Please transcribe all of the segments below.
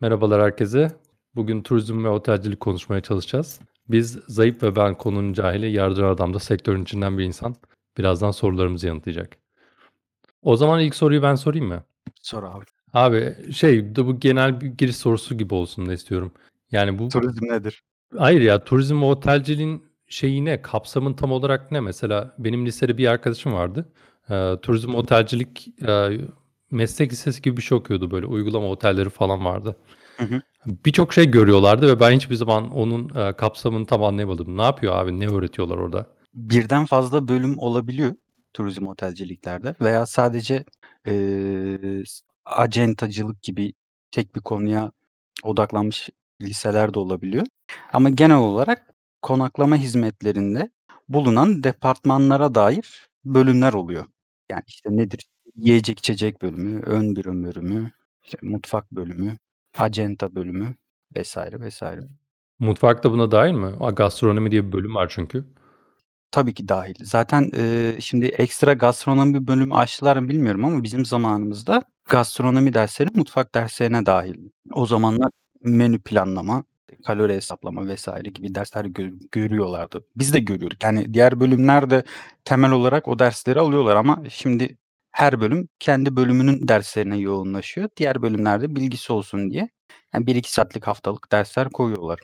Merhabalar herkese. Bugün turizm ve otelcilik konuşmaya çalışacağız. Biz Zayıf ve ben konunun cahili, Yardıran Adam da sektörün içinden bir insan. Birazdan sorularımızı yanıtlayacak. O zaman ilk soruyu ben sorayım mı? Sor abi. Abi şey bu genel bir giriş sorusu gibi olsun da istiyorum. Yani bu Turizm nedir? Hayır ya turizm ve otelciliğin şeyi ne? Kapsamın tam olarak ne? Mesela benim lisede bir arkadaşım vardı. Ee, turizm otelcilik e, meslek lisesi gibi bir şey okuyordu böyle uygulama otelleri falan vardı. Hı hı. Birçok şey görüyorlardı ve ben hiçbir zaman onun e, kapsamını tam anlayamadım. Ne yapıyor abi? Ne öğretiyorlar orada? Birden fazla bölüm olabiliyor turizm otelciliklerde veya sadece eee acentacılık gibi tek bir konuya odaklanmış liseler de olabiliyor. Ama genel olarak konaklama hizmetlerinde bulunan departmanlara dair bölümler oluyor. Yani işte nedir? Yiyecek içecek bölümü, ön büro bölümü, işte mutfak bölümü, acenta bölümü vesaire vesaire. Mutfakta buna dahil mi? Gastronomi diye bir bölüm var çünkü. Tabii ki dahil. Zaten, eee, şimdi ekstra gastronomi bölümü açtılar mı bilmiyorum ama bizim zamanımızda gastronomi dersleri mutfak derslerine dâhildi. O zamanlar menü planlama, kalori hesaplama vesaire gibi dersler gö görüyorlardı. Biz de görüyorduk. Yani diğer bölümler de temel olarak o dersleri alıyorlar ama şimdi her bölüm kendi bölümünün derslerine yoğunlaşıyor. Diğer bölümlerde bilgisi olsun diye, yani 1-2 saatlik haftalık dersler koyuyorlar.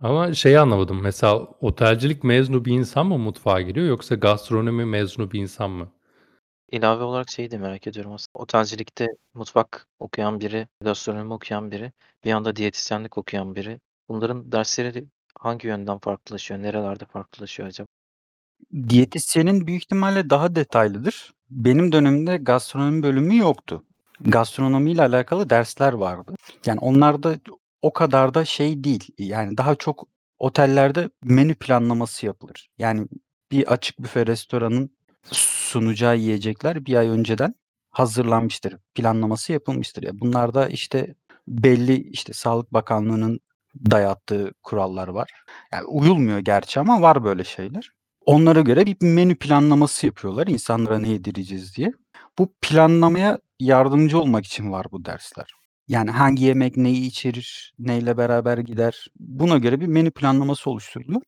Ama şeyi anlamadım. Mesela otelcilik mezunu bir insan mı mutfağa giriyor yoksa gastronomi mezunu bir insan mı? İlave olarak şeyi de merak ediyorum aslında. Otelcilikte mutfak okuyan biri, gastronomi okuyan biri, bir yanda diyetisyenlik okuyan biri. Bunların dersleri hangi yönden farklılaşıyor? Nerelerde farklılaşıyor acaba? Diyetisyenin büyük ihtimalle daha detaylıdır. Benim dönemimde gastronomi bölümü yoktu. Gastronomiyle alakalı dersler vardı. Yani onlar da o kadar da şey değil. Yani daha çok otellerde menü planlaması yapılır. Yani bir açık büfe restoranın sunacağı yiyecekler 1 ay önceden hazırlanmıştır. Planlaması yapılmıştır. Ya bunlar da işte belli işte Sağlık Bakanlığı'nın dayattığı kurallar var. Yani uyulmuyor gerçi ama var böyle şeyler. Onlara göre bir menü planlaması yapıyorlar insanlara ne yedireceğiz diye. Bu planlamaya yardımcı olmak için var bu dersler. Yani hangi yemek neyi içerir, neyle beraber gider, buna göre bir menü planlaması oluşturuluyor.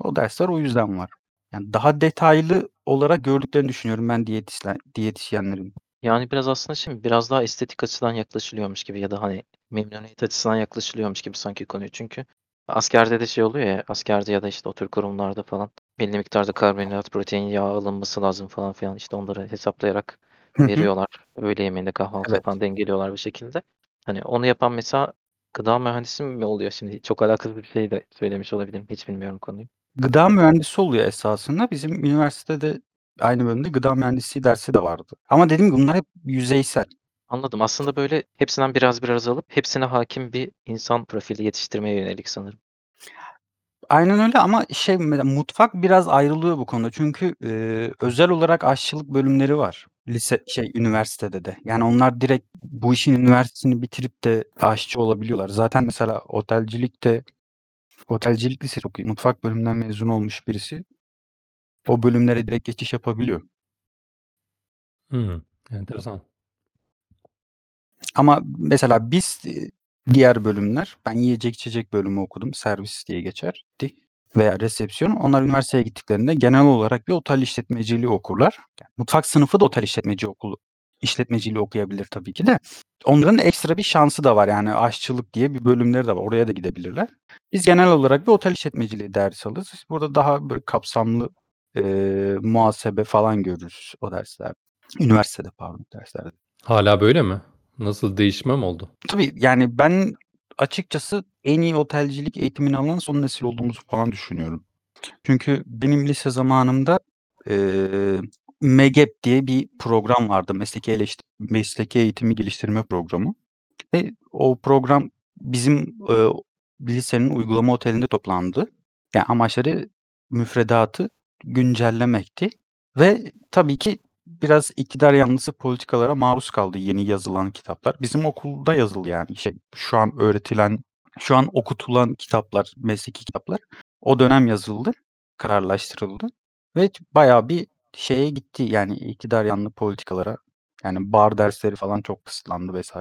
O dersler o yüzden var. Yani daha detaylı olarak gördüklerini düşünüyorum ben diyetisyen diyetisyenlerin. Yani biraz aslında şimdi biraz daha estetik açıdan yaklaşılıyormuş gibi ya da, hani, memnuniyet açısından yaklaşılıyormuş gibi sanki konuya. Çünkü askerde de şey oluyor ya, askerde ya da, işte, o tür kurumlarda falan belli miktarda karbonhidrat, protein, yağ alınması lazım falan filan. İşte, onları hesaplayarak Hı hı. veriyorlar. Öğle yemeğinde, kahvaltıda Evet. falan dengeliyorlar bir şekilde. Hani, onu yapan mesela gıda mühendisi mi oluyor şimdi? Çok alakasız bir şey de söylemiş olabilirim. Hiç bilmiyorum konuyu. Gıda mühendisi oluyor esasında. Bizim üniversitede aynı bölümde gıda mühendisliği dersi de vardı. Ama dediğim gibi bunlar hep yüzeysel. Anladım. Aslında, böyle, hepsinden biraz biraz alıp hepsine hâkim bir insan profili yetiştirmeye yönelik sanırım. Aynen öyle ama şey mutfak biraz ayrılıyor bu konuda. Çünkü, eee, özel olarak aşçılık bölümleri var. Lise şey üniversitede de. Yani onlar direkt bu işin üniversitesini bitirip de aşçı olabiliyorlar. Zaten mesela otelcilikte otelcilik lisesi okuyup mutfak bölümünden mezun olmuş birisi o bölümlere direkt geçiş yapabiliyor. Hımm. Enteresan. Ama mesela biz, eee, diğer bölümler ben yiyecek içecek bölümü okudum. Servis diye geçerdi veya resepsiyon. Onlar üniversiteye gittiklerinde genel olarak bir otel işletmeciliği okurlar. Yani mutfak sınıfı da otel işletmeci okulu işletmeciliği okuyabilir tabii ki de. Onların ekstra bir şansı da var. Yani aşçılık diye bir bölümleri de var. Oraya da gidebilirler. Biz genel olarak bir otel işletmeciliği dersi alırız. Burada daha böyle kapsamlı, eee, muhasebe falan görürüz o derslerde. Üniversitede pardon derslerde. Hâlâ böyle mi? Nasıl değişme mi oldu? Tabii, yani ben açıkçası en iyi otelcilik eğitimini alan son nesil olduğumuzu falan düşünüyorum. Çünkü benim lise zamanımda, eee, MEGEP diye bir program vardı. Mesleki eleşti mesleki eğitimi geliştirme programı ve o program bizim, eee, lisenin uygulama otelinde toplandı. Yani amaçları müfredatı güncellemekti ve tabii ki biraz iktidar yanlısı politikalara maruz kaldı yeni yazılan kitaplar. Bizim okulda yazılı yani şey şu an öğretilen, şu an okutulan kitaplar, mesleki kitaplar O dönem yazıldı, kararlaştırıldı ve bayağı bir şeye gitti yani iktidar yanlı politikalara. Yani bar dersleri falan çok kısıtlandı vs.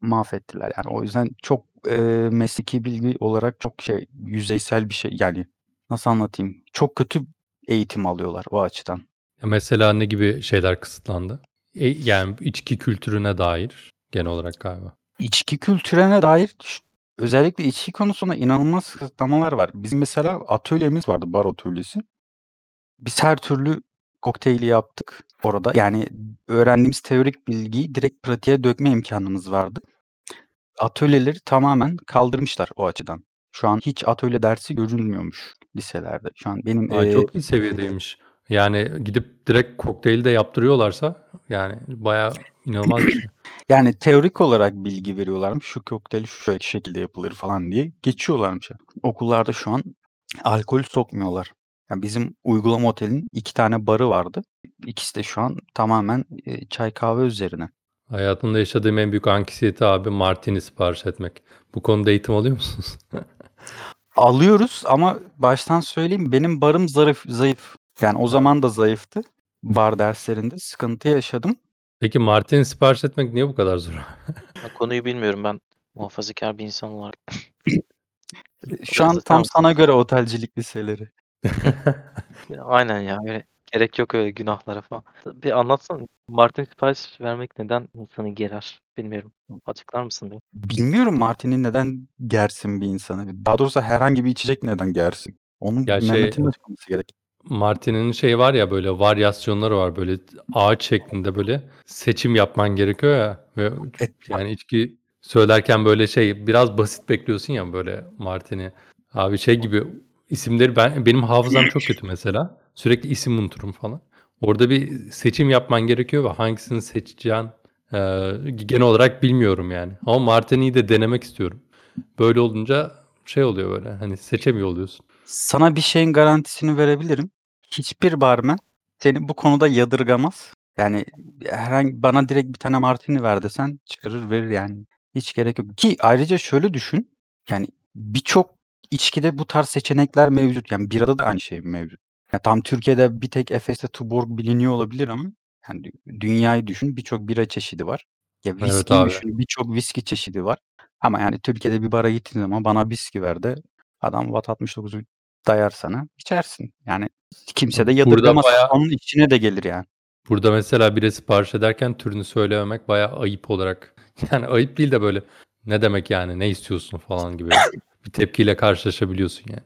Mahvettiler yani. O yüzden çok, eee, mesleki bilgi olarak çok şey, yüzeysel bir şey yani nasıl anlatayım? Çok kötü eğitim alıyorlar o açıdan. Ya, mesela ne gibi şeyler kısıtlandı? E yani içki kültürüne dair genel olarak galiba. İçki kültürüne dair ş özellikle içki konusunda inanılmaz kısıtlamalar var. Bizim mesela atölyemiz vardı, bar atölyesi. Biz her türlü kokteyli yaptık orada. Yani öğrendiğimiz teorik bilgiyi direkt pratiğe dökme imkânımız vardı. Atölyeleri tamamen kaldırmışlar o açıdan. Şu an hiç atölye dersi görülmüyormuş liselerde. Şu an benim, A, eee çok iyi seviyedeymiş. Yani gidip direkt kokteyl de yaptırıyorlarsa yani bayağı inanılmaz bir şey. Yani teorik olarak bilgi veriyorlarmış. Şu kokteyl şu şekilde yapılır falan diye geçiyorlarmış. Okullarda şu an alkol sokmuyorlar. Ya, bizim uygulama otelinin 2 tane barı vardı. İkisi de şu an tamamen, eee, çay kahve üzerine. Hayatımda yaşadığım en büyük anksiyete abi martini sipariş etmek. Bu konuda eğitim alıyor musunuz? Alıyoruz ama baştan söyleyeyim benim barım zarif zayıf. Yani o zaman da zayıftı. Bar derslerinde sıkıntı yaşadım. Peki martini sipariş etmek niye bu kadar zor? Konuyu bilmiyorum ben muhafazakâr bir insan olarak. Şu an tam sana göre otelcilik liseleri. Aynen ya, öyle gerek yok öyle günahlara falan. Bir anlatsana martini sipariş vermek neden insanı gerer? Bilmiyorum. Açıklar mısın bir? Bilmiyorum martini neden gersin bir insanı? Daha doğrusu herhangi bir içecek neden gersin? Onu Ya, şey Mehmet'in açıklaması gerek. Martini'nin şeyi var ya böyle varyasyonları var böyle ağaç şeklinde böyle seçim yapman gerekiyor ya ve Et yani içki söylerken böyle şey biraz basit bekliyorsun ya böyle martini. Abi şey gibi isimleri ben benim hafızam çok kötü mesela. Sürekli isim unuturum falan. Orada bir seçim yapman gerekiyor ve hangisini seçeceğin eee, genel olarak bilmiyorum yani. Ama martini'yi de denemek istiyorum. Böyle olunca şey oluyor böyle hani seçemiyor oluyorsun. Sana bir şeyin garantisini verebilirim. Hiçbir barmen seni bu konuda yadırgamaz. Yani herhangi bana direkt bir tane martini ver desen çıkarır verir yani. Hiç gerek yok. Ki ayrıca şöyle düşün. Yani birçok içkide bu tarz seçenekler mevcut. Yani birada da aynı şey mevcut. Ya tam Türkiye'de bir tek Efes'te Tuborg biliniyor olabilir ama yani dü dünyayı düşün birçok bira çeşidi var. Ya Evet viskiyi abi. düşün birçok viski çeşidi var. Ama yani Türkiye'de bir bara gittiğin zaman bana viski ver de adam Watt 69'u dayar sana içersin. Yani kimse de Burada yadırgamaz. bayağı Onun içine de gelir yani. Burada mesela bire sipariş ederken türünü söylememek bayağı ayıp olarak yani ayıp değil de böyle ne demek yani ne istiyorsun falan gibi bir tepkiyle karşılaşabiliyorsun yani.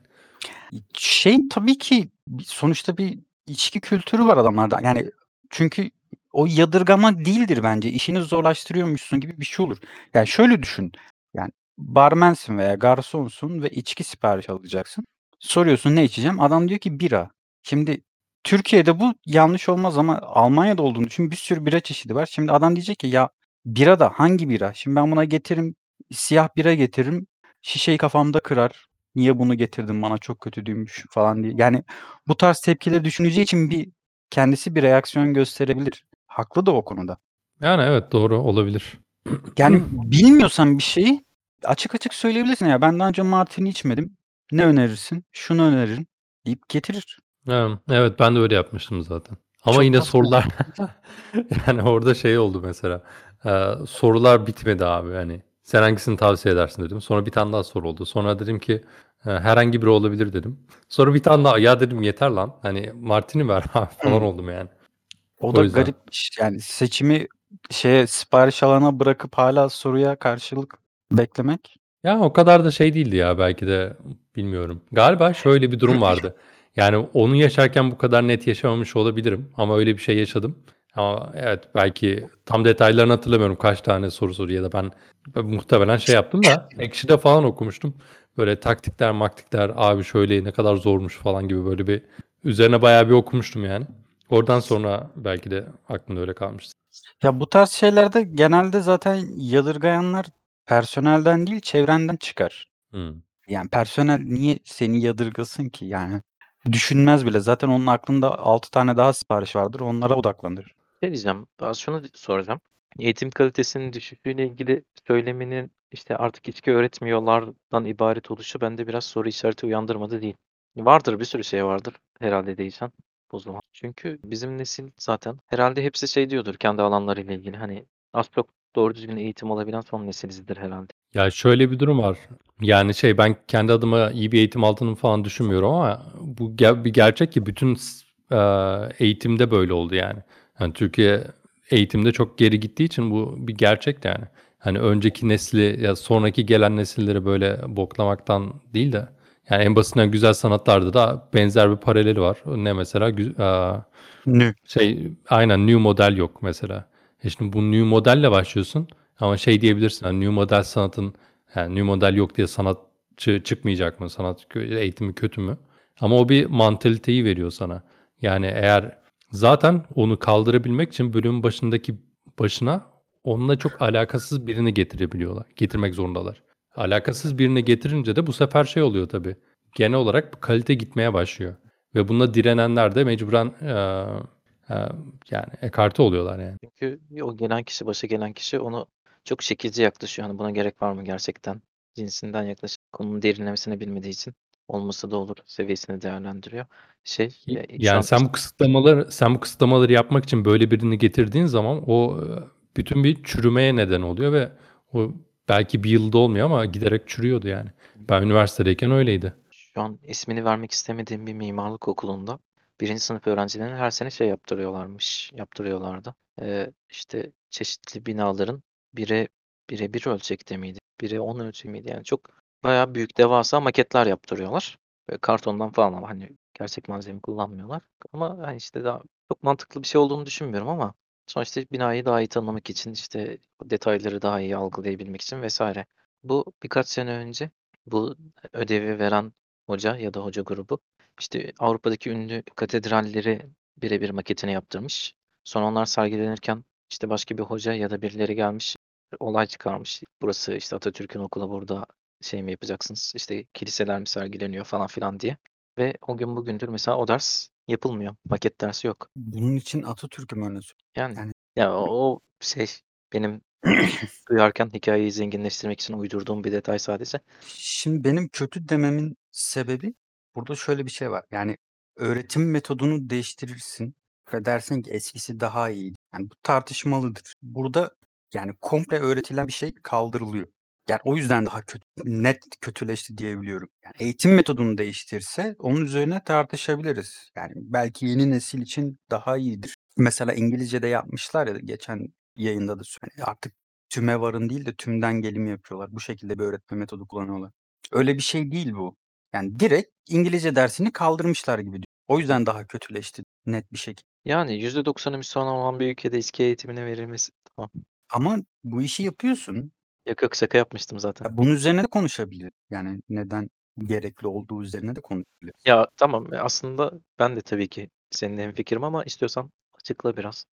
Şey tabii ki sonuçta bir içki kültürü var adamlarda. Yani çünkü o yadırgamak değildir bence. İşini zorlaştırıyormuşsun gibi bir şey olur. Yani şöyle düşün. Yani barmensin veya garsonsun ve içki sipariş alacaksın. Soruyorsun ne içeceğim? Adam diyor ki bira. Şimdi Türkiye'de bu yanlış olmaz ama Almanya'da olduğunu düşün. Bir sürü bira çeşidi var. Şimdi adam diyecek ki ya bira da hangi bira? Şimdi ben buna getiririm siyah bira getiririm. Şişeyi kafamda kırar. Niye bunu getirdin bana çok kötü düymüş falan diye. Yani bu tarz tepkileri düşüneceği için bir kendisi bir reaksiyon gösterebilir. Haklı da o konuda. Yani evet doğru olabilir. Yani bilmiyorsan bir şeyi açık açık söyleyebilirsin. Ya ben daha önce martini içmedim. Ne önerirsin? Şunu öneririm deyip getirir. Evet, evet ben de öyle yapmıştım zaten. Ama Çok yine tatlı. sorular yani orada şey oldu mesela e, sorular bitmedi abi hani sen hangisini tavsiye edersin dedim. Sonra bir tane daha soru oldu. Sonra dedim ki e, herhangi biri olabilir dedim. Sonra bir tane daha ya dedim yeter lan hani Martini ver falan oldum yani. O O da yüzden. garipmiş. Yani seçimi şeye sipariş alana bırakıp hâlâ soruya karşılık beklemek. Ya o kadar da şey değildi ya belki de bilmiyorum. Galiba şöyle bir durum vardı. Yani onu yaşarken bu kadar net yaşamamış olabilirim ama öyle bir şey yaşadım. Ama evet belki tam detaylarını hatırlamıyorum kaç tane soru soru ya da ben, ben muhtemelen şey yaptım da Ekşi'de falan okumuştum. Böyle taktikler maktikler abi şöyle ne kadar zormuş falan gibi böyle bir üzerine bayağı bir okumuştum yani. Oradan sonra belki de aklımda öyle kalmıştı. Ya bu tarz şeylerde genelde zaten yadırgayanlar personelden değil çevrenden çıkar. Hımm. Yani personel niye seni yadırgasın ki yani? Düşünmez bile. Zaten onun aklında 6 tane daha sipariş vardır. Onlara odaklanır. Şey diyeceğim, ben şunu soracağım. Eğitim kalitesinin düşüşüyle ilgili söyleminin işte artık içki öğretmiyorlardan ibaret oluşu bende biraz soru işareti uyandırmadı değil. Vardır bir sürü şey vardır herhalde diyeceğim o. Çünkü bizim nesil zaten herhalde hepsi şey diyordur kendi alanlarıyla ilgili. Hani az çok doğru düzgün eğitim alabilen son nesilizdir herhalde. Ya şöyle bir durum var. Yani şey ben kendi adıma iyi bir eğitim aldığını falan düşünmüyorum ama bu ger- bir gerçek ki bütün e, eğitimde böyle oldu yani. Yani Türkiye eğitimde çok geri gittiği için bu bir gerçek yani. Hani önceki nesli ya sonraki gelen nesilleri böyle boklamaktan değil de yani en basitinden güzel sanatlarda da benzer bir paraleli var. Ne mesela Nü. şey aynen new model yok mesela. E şimdi bu new modelle başlıyorsun ama şey diyebilirsin hani new model sanatın yani new model yok diye sanatçı çıkmayacak mı? Sanat eğitimi kötü mü? Ama o bir mantaliteyi veriyor sana. Yani eğer zaten onu kaldırabilmek için bölümün başındaki başına onunla çok alakasız birini getirebiliyorlar. Getirmek zorundalar. Alakasız birini getirince de bu sefer şey oluyor tabii. Genel olarak kalite gitmeye başlıyor. Ve buna direnenler de mecburen eee, eee, yani ekarte oluyorlar yani. Çünkü o gelen kişi, başa gelen kişi onu çok şekilci yaklaşıyor. Hani buna gerek var mı gerçekten? Cinsinden yaklaşıp konunun derinlemesine bilmediği için olmasa da olur seviyesini değerlendiriyor. Şey, e, Yani sen bu kısıtlamaları sen bu kısıtlamaları yapmak için böyle birini getirdiğin zaman o e, bütün bir çürümeye neden oluyor ve o belki bir yılda olmuyor ama giderek çürüyordu yani. Ben üniversitedeyken öyleydi. Şu an ismini vermek istemediğim bir mimarlık okulunda birinci sınıf öğrencilerine her sene şey yaptırıyorlarmış, yaptırıyorlardı. Ee, işte çeşitli binaların bire bire bir ölçekte miydi? Bire 10 ölçeği miydi? Yani çok bayağı büyük devasa maketler yaptırıyorlar. Böyle kartondan falan ama hani gerçek malzeme kullanmıyorlar. Ama hani işte daha çok mantıklı bir şey olduğunu düşünmüyorum ama sonuçta binayı daha iyi tanımak için işte detayları daha iyi algılayabilmek için vesaire. Bu birkaç sene önce bu ödevi veren hoca ya da hoca grubu işte Avrupa'daki ünlü katedralleri birebir maketini yaptırmış. Sonra onlar sergilenirken işte başka bir hoca ya da birileri gelmiş olay çıkarmış. Burası işte Atatürk'ün okulu burada şey mi yapacaksınız? İşte kiliseler mi sergileniyor falan filan diye. Ve o gün bugündür mesela o ders yapılmıyor. Maket dersi yok. Bunun için Atatürk'ü mü öne Yani Yani- ya o, o şey benim duyarken hikayeyi zenginleştirmek için uydurduğum bir detay sadece. Şimdi benim kötü dememin sebebi burada şöyle bir şey var. Yani öğretim metodunu değiştirirsin ve dersin ki eskisi daha iyi. Yani bu tartışmalıdır. Burada yani komple öğretilen bir şey kaldırılıyor. Yani o yüzden daha kötü, net kötüleşti diyebiliyorum. Yani eğitim metodunu değiştirse onun üzerine tartışabiliriz. Yani belki yeni nesil için daha iyidir. Mesela İngilizce'de yapmışlar ya geçen yayında da söyledim. Artık tüme varın değil de tümden gelimi yapıyorlar. Bu şekilde bir öğretme metodu kullanıyorlar. Öyle bir şey değil bu. Yani direkt İngilizce dersini kaldırmışlar gibi. diyor. O yüzden daha kötüleşti net bir şekilde. Yani %90'ı Müslüman olan bir ülkede eski eğitimine verilmesi tamam. Ama bu işi yapıyorsun. Yok yok şaka yapmıştım zaten. Ya bunun üzerine de konuşabilir. Yani neden gerekli olduğu üzerine de konuşabilir. Ya tamam e, aslında ben de tabii ki seninle hemfikirim ama istiyorsan açıkla biraz.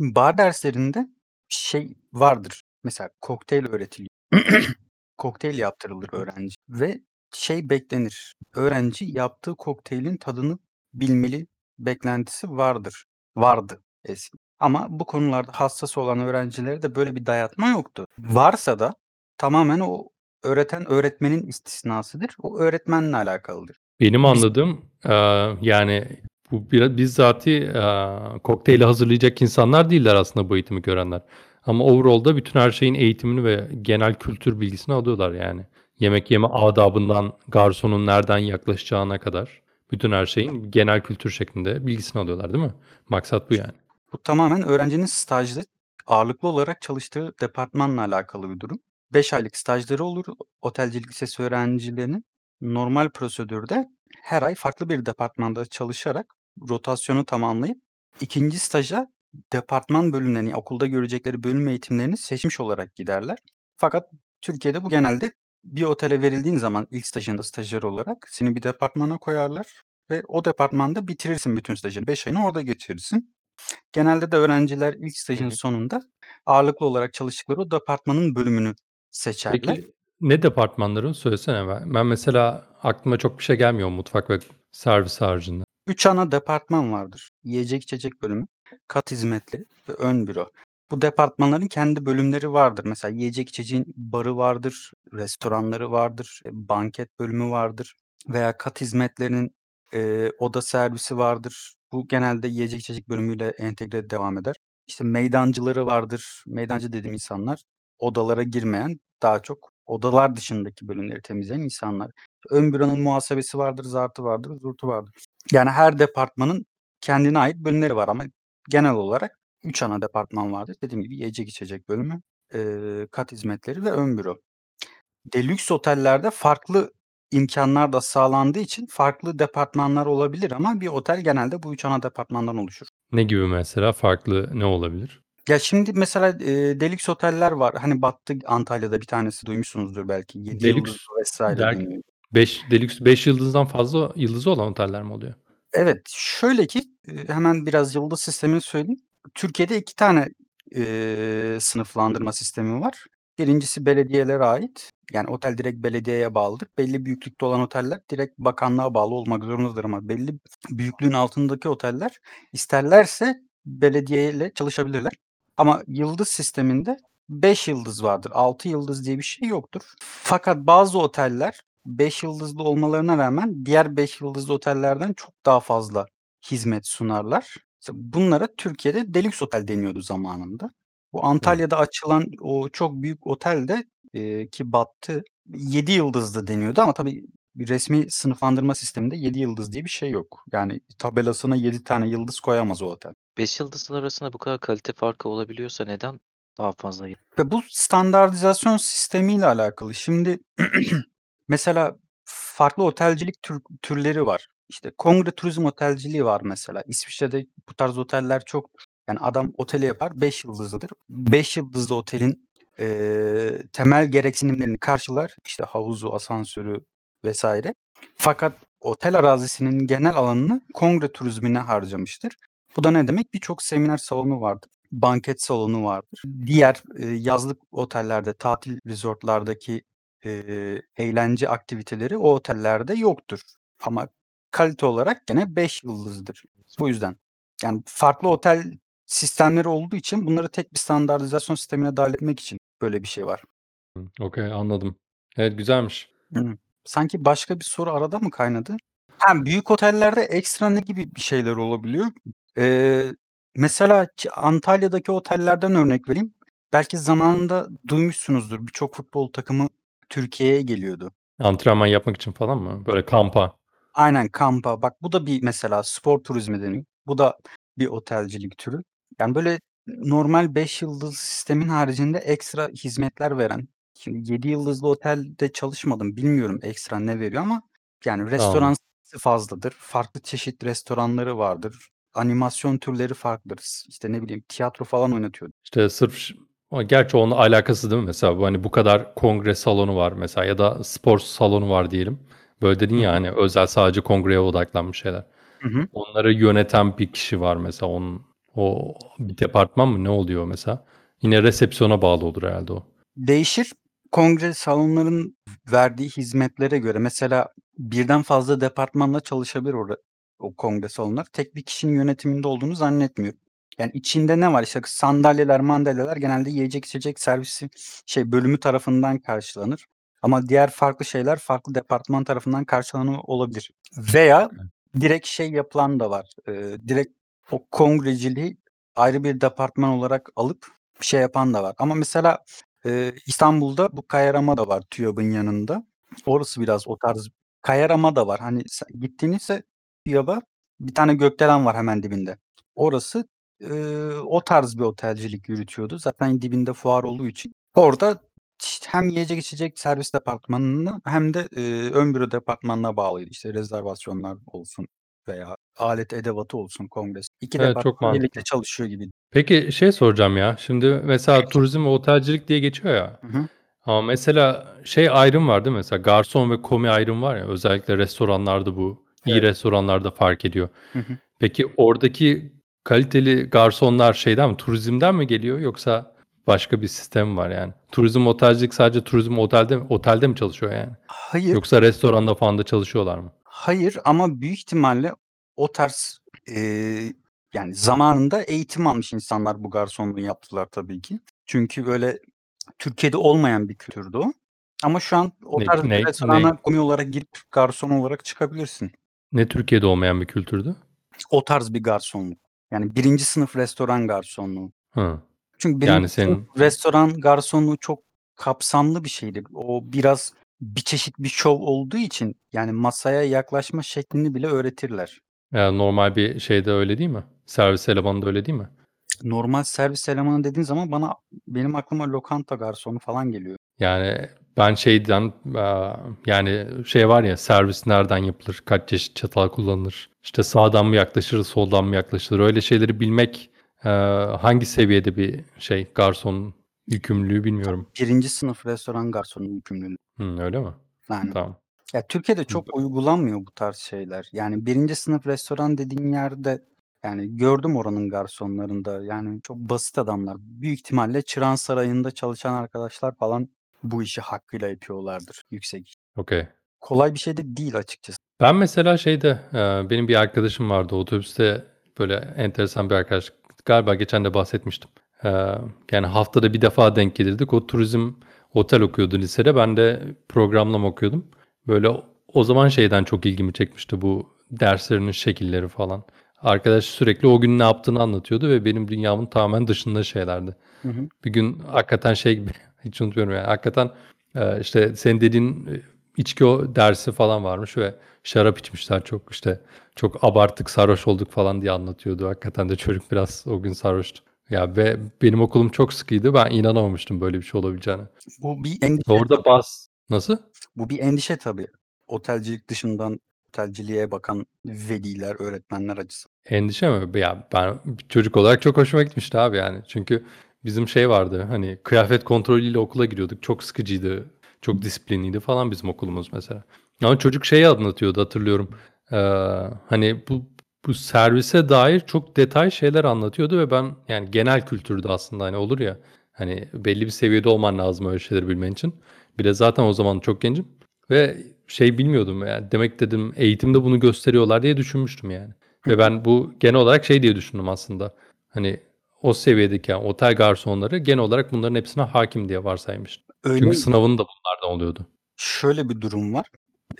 Bar derslerinde şey vardır. Mesela kokteyl öğretiliyor. kokteyl yaptırılır öğrenci ve şey beklenir. Öğrenci yaptığı kokteylin tadını bilmeli beklentisi vardır. Vardı eski. Ama bu konularda hassas olan öğrencilere de böyle bir dayatma yoktu. Varsa da tamamen o öğreten öğretmenin istisnasıdır. O öğretmenle alakalıdır. Benim anladığım eee, yani bu biraz bizzati eee kokteyli hazırlayacak insanlar değiller aslında bu eğitimi görenler. Ama overall'da bütün her şeyin eğitimini ve genel kültür bilgisini alıyorlar yani. Yemek yeme adabından garsonun nereden yaklaşacağına kadar bütün her şeyin genel kültür şeklinde bilgisini alıyorlar değil mi? Maksat bu yani. Bu tamamen öğrencinin stajda ağırlıklı olarak çalıştığı departmanla alakalı bir durum. 5 aylık stajları olur. Otelcilik lisesi öğrencilerinin normal prosedürde her ay farklı bir departmanda çalışarak rotasyonu tamamlayıp ikinci staja departman bölümlerini, okulda görecekleri bölüm eğitimlerini seçmiş olarak giderler. Fakat Türkiye'de bu genelde bir otele verildiğin zaman ilk stajında stajyer olarak seni bir departmana koyarlar ve o departmanda bitirirsin bütün stajını. 5 ayını orada geçirirsin. Genelde de öğrenciler ilk stajın hı. sonunda ağırlıklı olarak çalıştıkları o departmanın bölümünü seçerler. Peki ne departmanları söylesene ben. Ben mesela aklıma çok bir şey gelmiyor mutfak ve servis haricinde. 3 ana departman vardır. Yiyecek içecek bölümü, kat hizmetleri ve ön büro. Bu departmanların kendi bölümleri vardır. Mesela yiyecek içeceğin barı vardır, restoranları vardır, e, banket bölümü vardır. veya kat hizmetlerinin, eee, oda servisi vardır. Bu genelde yiyecek içecek bölümüyle entegre devam eder. İşte meydancıları vardır. Meydancı dediğim insanlar odalara girmeyen, daha çok odalar dışındaki bölümleri temizleyen insanlar. Ön büronun muhasebesi vardır, zartı vardır, zurtu vardır. Yani her departmanın kendine ait bölümleri var ama genel olarak 3 ana departman vardır. Dediğim gibi yiyecek içecek bölümü, eee, kat hizmetleri ve ön büro. Delüks otellerde farklı imkânlar da sağlandığı için farklı departmanlar olabilir ama bir otel genelde bu 3 ana departmandan oluşur. Ne gibi mesela? Farklı ne olabilir? Ya, şimdi mesela, eee, delüks oteller var. Hani battı Antalya'da bir tanesi duymuşsunuzdur belki. 7 Delüks yıldızlı vs. derken deniyor. 5 delüks 5 yıldızdan fazla yıldızı olan oteller mi oluyor? Evet, şöyle ki, eee, hemen biraz yıldız sistemini söyleyeyim. Türkiye'de 2 tane, eee, sınıflandırma sistemi var. 1'incisi belediyelere ait. Yani otel direkt belediyeye bağlıdır. Belli büyüklükte olan oteller direkt bakanlığa bağlı olmak zorundadır ama belli büyüklüğün altındaki oteller isterlerse belediyeyle çalışabilirler. Ama yıldız sisteminde 5 yıldız vardır. 6 yıldız diye bir şey yoktur. Fakat bazı oteller 5 yıldızlı olmalarına rağmen diğer 5 yıldızlı otellerden çok daha fazla hizmet sunarlar. Bunlara Türkiye'de delüks otel deniyordu zamanında. Bu. Antalya'da açılan o çok büyük otel de, eee, ki battı, 7 yıldızlı deniyordu ama tabii bir resmî sınıflandırma sisteminde 7 yıldız diye bir şey yok. Yani tabelasına 7 tane yıldız koyamaz o otel. 5 yıldızlar arasında bu kadar kalite farkı olabiliyorsa neden daha fazla Ve bu standartizasyon sistemiyle alakalı. Şimdi mesela farklı otelcilik tür türleri var. İşte kongre turizm otelciliği var mesela. İsviçre'de bu tarz oteller çok. Yani adam oteli yapar 5 yıldızlıdır. 5 yıldızlı otelin, eee, temel gereksinimlerini karşılar. İşte havuzu, asansörü vs. Fakat otel arazisinin genel alanını kongre turizmine harcamıştır. Bu da ne demek? Birçok seminer salonu vardır. Banket salonu vardır. Diğer, eee, yazlık otellerde, tatil resort'lardaki, eee, eğlence aktiviteleri o otellerde yoktur. Ama kalite olarak gene 5 yıldızlıdır. Bu yüzden. Yani farklı otel sistemleri olduğu için bunları tek bir standartizasyon sistemine dâhil etmek için böyle bir şey var. Hımm, okay, anladım. Evet, güzelmiş. Sanki başka bir soru arada mı kaynadı? Ha, büyük otellerde ekstra ne gibi bir şeyler olabiliyor? Eee, mesela Antalya'daki otellerden örnek vereyim. Belki zamanında duymuşsunuzdur. Birçok futbol takımı Türkiye'ye geliyordu. Antrenman yapmak için falan mı? Böyle kampa. Aynen, kampa. Bak bu da bir mesela spor turizmi deniyor. Bu da bir otelcilik türü. Yani böyle normal 5 yıldızlı sistemin haricinde ekstra hizmetler veren, şimdi 7 yıldızlı otelde çalışmadım, bilmiyorum ekstra ne veriyor ama yani restoran Anladım. sayısı fazladır. Farklı çeşit restoranları vardır. Animasyon türleri farklıdır. S işte ne bileyim tiyatro falan oynatıyor. İşte sırf ş gerçi onunla alakasız değil mi? Mesela bu, hani, bu kadar kongre salonu var mesela ya da spor salonu var diyelim. Böyle dedin Hı ya, hı. hani, özel sadece kongreye odaklanmış şeyler. Hı hı. Onları yöneten bir kişi var mesela. Onun o bir departman mı ne oluyor mesela? Yine resepsiyona bağlı olur herhâlde o. Değişir. Kongre salonlarının verdiği hizmetlere göre mesela birden fazla departmanla çalışabilir orada o kongre salonları. Tek bir kişinin yönetiminde olduğunu zannetmiyorum. Yani içinde ne var? İşte sandalyeler mandalyeler genelde yiyecek içecek servisi şey bölümü tarafından karşılanır. Ama diğer farklı şeyler farklı departman tarafından karşılanıyor olabilir. Veya direkt şey yapılan da var. Eee, direkt o kongreciliği ayrı bir departman olarak alıp şey yapan da var. Ama mesela, eee, İstanbul'da bu Kaya Ramada var TÜYAB'ın yanında. Orası biraz o tarz. Kaya Ramada var. Hani gittiğinizde TÜYAB'a bir tane gökdelen var hemen dibinde. Orası, eee, o tarz bir otelcilik yürütüyordu. Zaten dibinde fuar olduğu için. Orada hem yiyecek içecek servis departmanına hem de, eee, ön büro departmanına bağlıydı. İşte rezervasyonlar olsun veya alet edevatı olsun kongresi. 2 Evet, çok birlikte çalışıyor gibiydi. Peki şey soracağım ya, şimdi mesela turizm ve otelcilik diye geçiyor ya. Hı hı. Ama mesela şey ayrım var değil mi? Mesela garson ve komi ayrımı var ya, özellikle restoranlarda bu, iyi Evet. restoranlarda fark ediyor. Hı hı. Peki oradaki kaliteli garsonlar şeyden mi, turizmden mi geliyor yoksa başka bir sistem mi var yani? Turizm, otelcilik sadece turizm, otelde otelde mi çalışıyor yani? Hayır. Yoksa restoranda falan da çalışıyorlar mı? Hayır ama büyük ihtimalle o tarz, eee, yani zamanında eğitim almış insanlar bu garsonluğu yaptılar tabii ki. Çünkü böyle Türkiye'de olmayan bir kültürdü o. Ama şu an o Ne- tarz ne- bir restorana ne? komi olarak girip garson olarak çıkabilirsin. Ne Türkiye'de olmayan bir kültürdü? O tarz bir garsonluk. Yani birinci sınıf restoran garsonluğu. Hı. Çünkü Yani sınıf senin- restoran garsonluğu çok kapsamlı bir şeydi. O biraz bir çeşit bir şov olduğu için yani masaya yaklaşma şeklini bile öğretirler. Yani normal bir şeyde öyle değil mi? Servis elemanı da öyle değil mi? Normal servis elemanı dediğin zaman bana benim aklıma lokanta garsonu falan geliyor. Yani ben şeyden yani şey var ya servis nereden yapılır, kaç çeşit çatal kullanılır, işte sağdan mı yaklaşır, soldan mı yaklaşılır öyle şeyleri bilmek hangi seviyede bir şey garson yükümlülüğü bilmiyorum. Birinci sınıf restoran garsonu yükümlülüğü. Hı, öyle mi? Yani Tamam. Ya Türkiye'de çok uygulanmıyor bu tarz şeyler. Yani birinci sınıf restoran dediğin yerde yani gördüm oranın garsonlarında yani çok basit adamlar. Büyük ihtimalle Çırağan Sarayı'nda çalışan arkadaşlar falan bu işi hakkıyla yapıyorlardır yüksek. Okey. Kolay bir şey de değil açıkçası. Ben mesela şeyde eee, benim bir arkadaşım vardı otobüste böyle enteresan bir arkadaş. Galiba geçen de bahsetmiştim. Eee, yani haftada bir defa denk gelirdik. O turizm otel okuyordu lisede. Ben de programlama okuyordum. Böyle o- o zaman şeyden çok ilgimi çekmişti bu derslerinin şekilleri falan. Arkadaş sürekli o gün ne yaptığını anlatıyordu ve benim dünyamın tamamen dışında şeylerdi. Hı hı. Bir gün hakikaten şey gibi hiç unutmuyorum yani hakikaten e, işte senin dediğin e, içki o dersi falan varmış ve şarap içmişler çok işte çok abarttık sarhoş olduk falan diye anlatıyordu. Hakikaten de çocuk biraz o gün sarhoştu. Ya ve benim okulum çok sıkıydı. Ben inanamamıştım böyle bir şey olabileceğine. Bu bir endişe. Orada bas nasıl? Bu bir endişe tabii. Otelcilik dışından otelciliğe bakan veliler, öğretmenler açısından. Endişe mi? Ya ben çocuk olarak çok hoşuma gitmişti abi yani. Çünkü bizim şey vardı hani kıyafet kontrolüyle okula giriyorduk. Çok sıkıcıydı. Çok disiplinliydi falan bizim okulumuz mesela. Ama çocuk şeyi anlatıyordu hatırlıyorum. Ee, hani bu bu servise dair çok detay şeyler anlatıyordu ve ben yani genel kültürde aslında hani olur ya hani belli bir seviyede olman lazım öyle şeyleri bilmen için. Bir de zaten o zaman çok gencim ve şey bilmiyordum yani demek dedim eğitimde bunu gösteriyorlar diye düşünmüştüm yani. Ve ben bu genel olarak şey diye düşündüm aslında. Hani o seviyedeki yani otel garsonları genel olarak bunların hepsine hakim diye varsaymıştım. Öyle Çünkü mi? sınavın da bunlardan oluyordu. Şöyle bir durum var.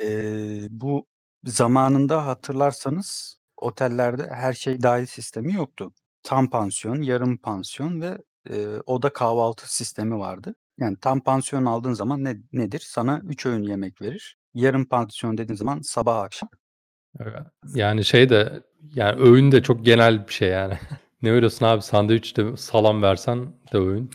Eee, bu zamanında hatırlarsanız otellerde her şey dahil sistemi yoktu. Tam pansiyon, yarım pansiyon ve eee, oda kahvaltı sistemi vardı. Yani tam pansiyon aldığın zaman ne, nedir? Sana 3 öğün yemek verir. Yarım pansiyon dediğin zaman sabah akşam. Evet. Yani şey de yani öğün de çok genel bir şey yani. ne veriyorsun abi sandviçte salam versen de öğün.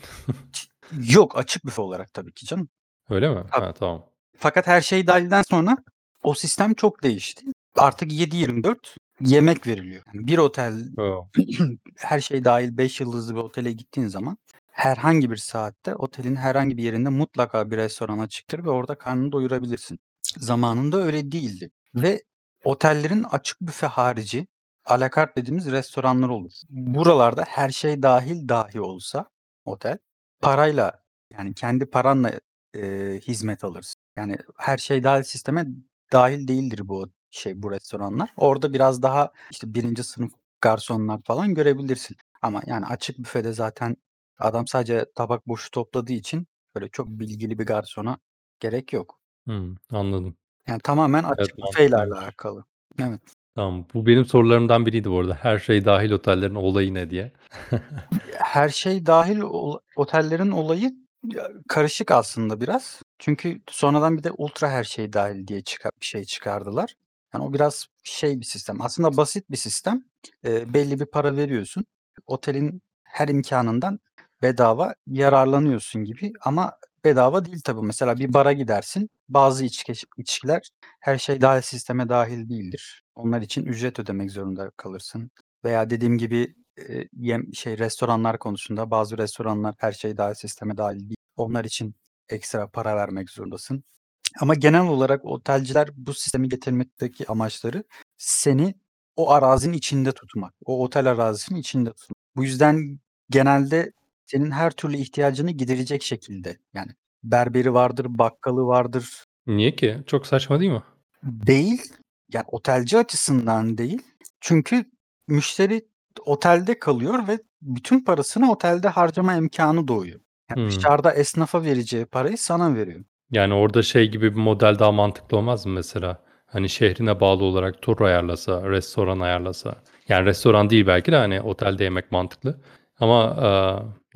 Yok açık büfe olarak tabii ki canım. Öyle mi? Tabii. Ha tamam. Fakat her şey dahilden sonra o sistem çok değişti. Artık 7-24 yemek veriliyor. Yani bir otel Oo. her şey dahil 5 yıldızlı bir otele gittiğin zaman herhangi bir saatte otelin herhangi bir yerinde mutlaka bir restoran açıktır ve orada karnını doyurabilirsin. Zamanında öyle değildi. Ve otellerin açık büfe harici alakart dediğimiz restoranlar olur. Buralarda her şey dahil dahi olsa otel parayla yani kendi paranla e, hizmet alırsın. Yani her şey dahil sisteme dahil değildir bu şey bu restoranlar. Orada biraz daha işte birinci sınıf garsonlar falan görebilirsin. Ama yani açık büfede zaten adam sadece tabak boşu topladığı için böyle çok bilgili bir garsona gerek yok. Hmm, anladım. Yani tamamen açık Evet, büfeyle mantıklıymış. alakalı. Evet. Tamam. Bu benim sorularımdan biriydi bu arada. Her şey dahil otellerin olayı ne diye. Her şey dahil ol- otellerin olayı ya, karışık aslında biraz. Çünkü sonradan bir de ultra her şey dahil diye çıkar, bir şey çıkardılar. Yani o biraz şey bir sistem. Aslında basit bir sistem. Ee, belli bir para veriyorsun. Otelin her imkanından bedava yararlanıyorsun gibi ama bedava değil tabii. Mesela bir bara gidersin. Bazı içki, içkiler her şey dahil sisteme dahil değildir. Onlar için ücret ödemek zorunda kalırsın. Veya dediğim gibi e, yem şey restoranlar konusunda bazı restoranlar her şey dahil sisteme dahil değil. Onlar için ekstra para vermek zorundasın. Ama genel olarak otelciler bu sistemi getirmekteki amaçları seni o arazinin içinde tutmak. O otel arazisinin içinde tutmak. Bu yüzden genelde senin her türlü ihtiyacını giderecek şekilde. Yani berberi vardır, bakkalı vardır. Niye ki? Çok saçma değil mi? Değil. Yani otelci açısından değil. Çünkü müşteri otelde kalıyor ve bütün parasını otelde harcama imkanı doğuyor. Yani Hmm. dışarıda esnafa vereceği parayı sana veriyor. Yani orada şey gibi bir model daha mantıklı olmaz mı mesela? Hani şehrine bağlı olarak tur ayarlasa, restoran ayarlasa. Yani restoran değil belki de hani otelde yemek mantıklı. Ama e,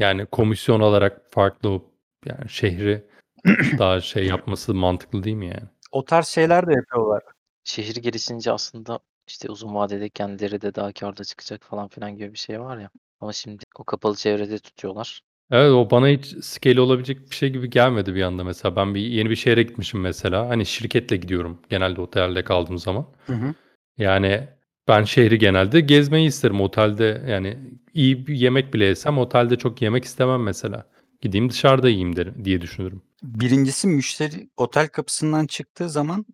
yani komisyon olarak farklı yani şehri daha şey yapması mantıklı değil mi yani? O tarz şeyler de yapıyorlar. Şehir gelişince aslında işte uzun vadede kendileri de daha kârda çıkacak falan filan gibi bir şey var ya. Ama şimdi o kapalı çevrede tutuyorlar. Evet o bana hiç scale olabilecek bir şey gibi gelmedi bir anda mesela. Ben bir yeni bir şehre gitmişim mesela. Hani şirketle gidiyorum genelde otelde kaldığım zaman. Hı hı. Yani ben şehri genelde gezmeyi isterim. Otelde yani iyi bir yemek bile yesem otelde çok yemek istemem mesela. Gideyim dışarıda yiyeyim derim diye düşünürüm. Birincisi müşteri otel kapısından çıktığı zaman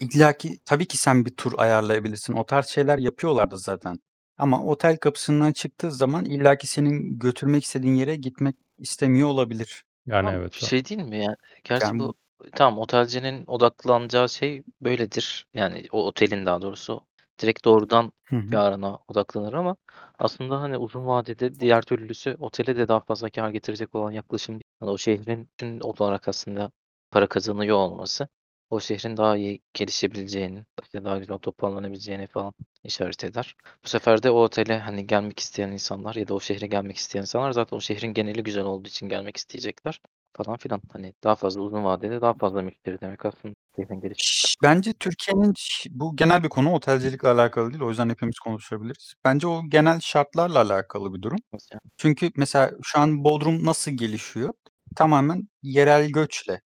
illaki tabii ki sen bir tur ayarlayabilirsin. O tarz şeyler yapıyorlardı zaten. Ama otel kapısından çıktığı zaman illaki senin götürmek istediğin yere gitmek istemiyor olabilir. Yani Ama evet. şey değil mi ya? Gerçi Yani bu tamam otelcinin odaklanacağı şey böyledir. Yani o otelin daha doğrusu direkt doğrudan Hı hı. yarına odaklanır ama aslında hani uzun vadede diğer türlüsü otele de daha fazla kâr getirecek olan yaklaşım. Yani o şehrin bütün olarak aslında para kazanıyor olması o şehrin daha iyi gelişebileceğini, işte daha güzel toparlanabileceğini falan işaret eder. Bu sefer de o otele hani gelmek isteyen insanlar ya da o şehre gelmek isteyen insanlar zaten o şehrin geneli güzel olduğu için gelmek isteyecekler falan filan. Hani daha fazla uzun vadede daha fazla müşteri demek aslında şehrin bence Türkiye'nin bu genel bir konu otelcilikle alakalı değil. O yüzden hepimiz konuşabiliriz. Bence o genel şartlarla alakalı bir durum. Çünkü mesela şu an Bodrum nasıl gelişiyor? Tamamen yerel göçle.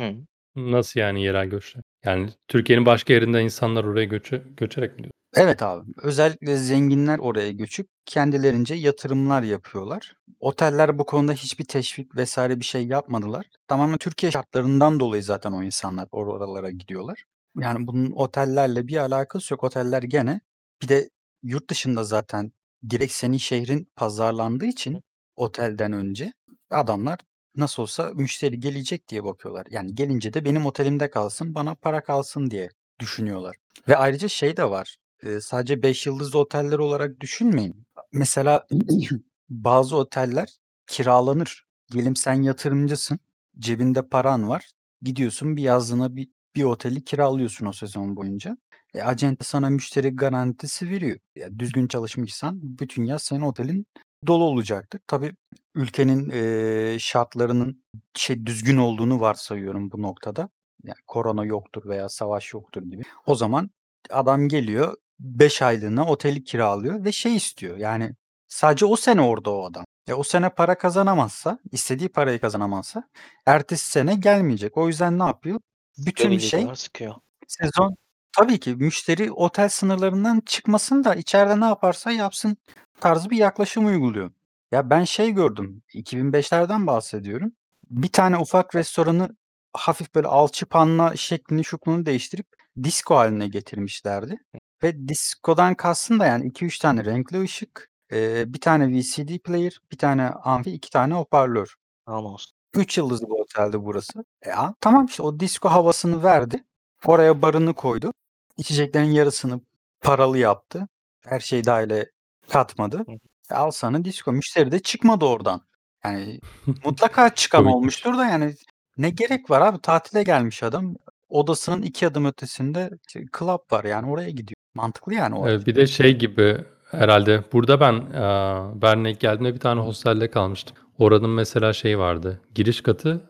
Hı. Nasıl yani yerel göçle? Yani Türkiye'nin başka yerinden insanlar oraya göçe göçerek mi diyorsun? Evet abi. Özellikle zenginler oraya göçüp kendilerince yatırımlar yapıyorlar. Oteller bu konuda hiçbir teşvik vs. bir şey yapmadılar. Tamamen Türkiye şartlarından dolayı zaten o insanlar oralara gidiyorlar. Yani bunun otellerle bir alakası yok. Oteller gene bir de yurt dışında zaten direkt senin şehrin pazarlandığı için otelden önce adamlar nasıl olsa müşteri gelecek diye bakıyorlar. Yani gelince de benim otelimde kalsın, bana para kalsın diye düşünüyorlar. Ve ayrıca şey de var. Sadece 5 yıldızlı oteller olarak düşünmeyin. Mesela bazı oteller kiralanır. Diyelim sen yatırımcısın, cebinde paran var. Gidiyorsun bir yazlığına bir bir oteli kiralıyorsun o sezon boyunca. E, acente sana müşteri garantisi veriyor. Ya, düzgün çalışmışsan bütün yaz senin otelin dolu olacaktır. Tabii ülkenin, eee, şartlarının şey düzgün olduğunu varsayıyorum bu noktada. Yani korona yoktur veya savaş yoktur gibi. O zaman adam geliyor 5 aylığına oteli kiralıyor ve şey istiyor yani sadece o sene orada o adam. E, o sene para kazanamazsa, istediği parayı kazanamazsa ertesi sene gelmeyecek. O yüzden ne yapıyor? Bütün Verebildiği şey kadar sıkıyor. sezon tabii ki müşteri otel sınırlarından çıkmasın da içeride ne yaparsa yapsın tarzı bir yaklaşım uyguluyor. Ya ben şey gördüm, 2005'lerden bahsediyorum. Bir tane ufak restoranı hafif böyle alçıpanla şeklini şuklunu değiştirip disko haline getirmişlerdi. Ve diskodan kastım da yani 2-3 tane renkli ışık, 1 tane VCD player, 1 tane amfi, 2 tane hoparlör. Anons. 3 yıldızlı bir oteldi burası. E, a tamam işte o disko havasını verdi. Oraya barını koydu. İçeceklerin yarısını paralı yaptı. Her şeyi dâhile katmadı. E, al sana disko. Müşteri de çıkmadı oradan. Yani mutlaka çıkan Komikmiş. olmuştur da yani ne gerek var abi? Tatile gelmiş adam. Odasının 2 adım ötesinde şey club var yani oraya gidiyor. Mantıklı yani o açıdan. bir de şey gibi herhâlde burada ben, eee, Berlin'e ilk geldiğimde bir tane hostelde kalmıştım. Oranın mesela şeyi vardı, giriş katı,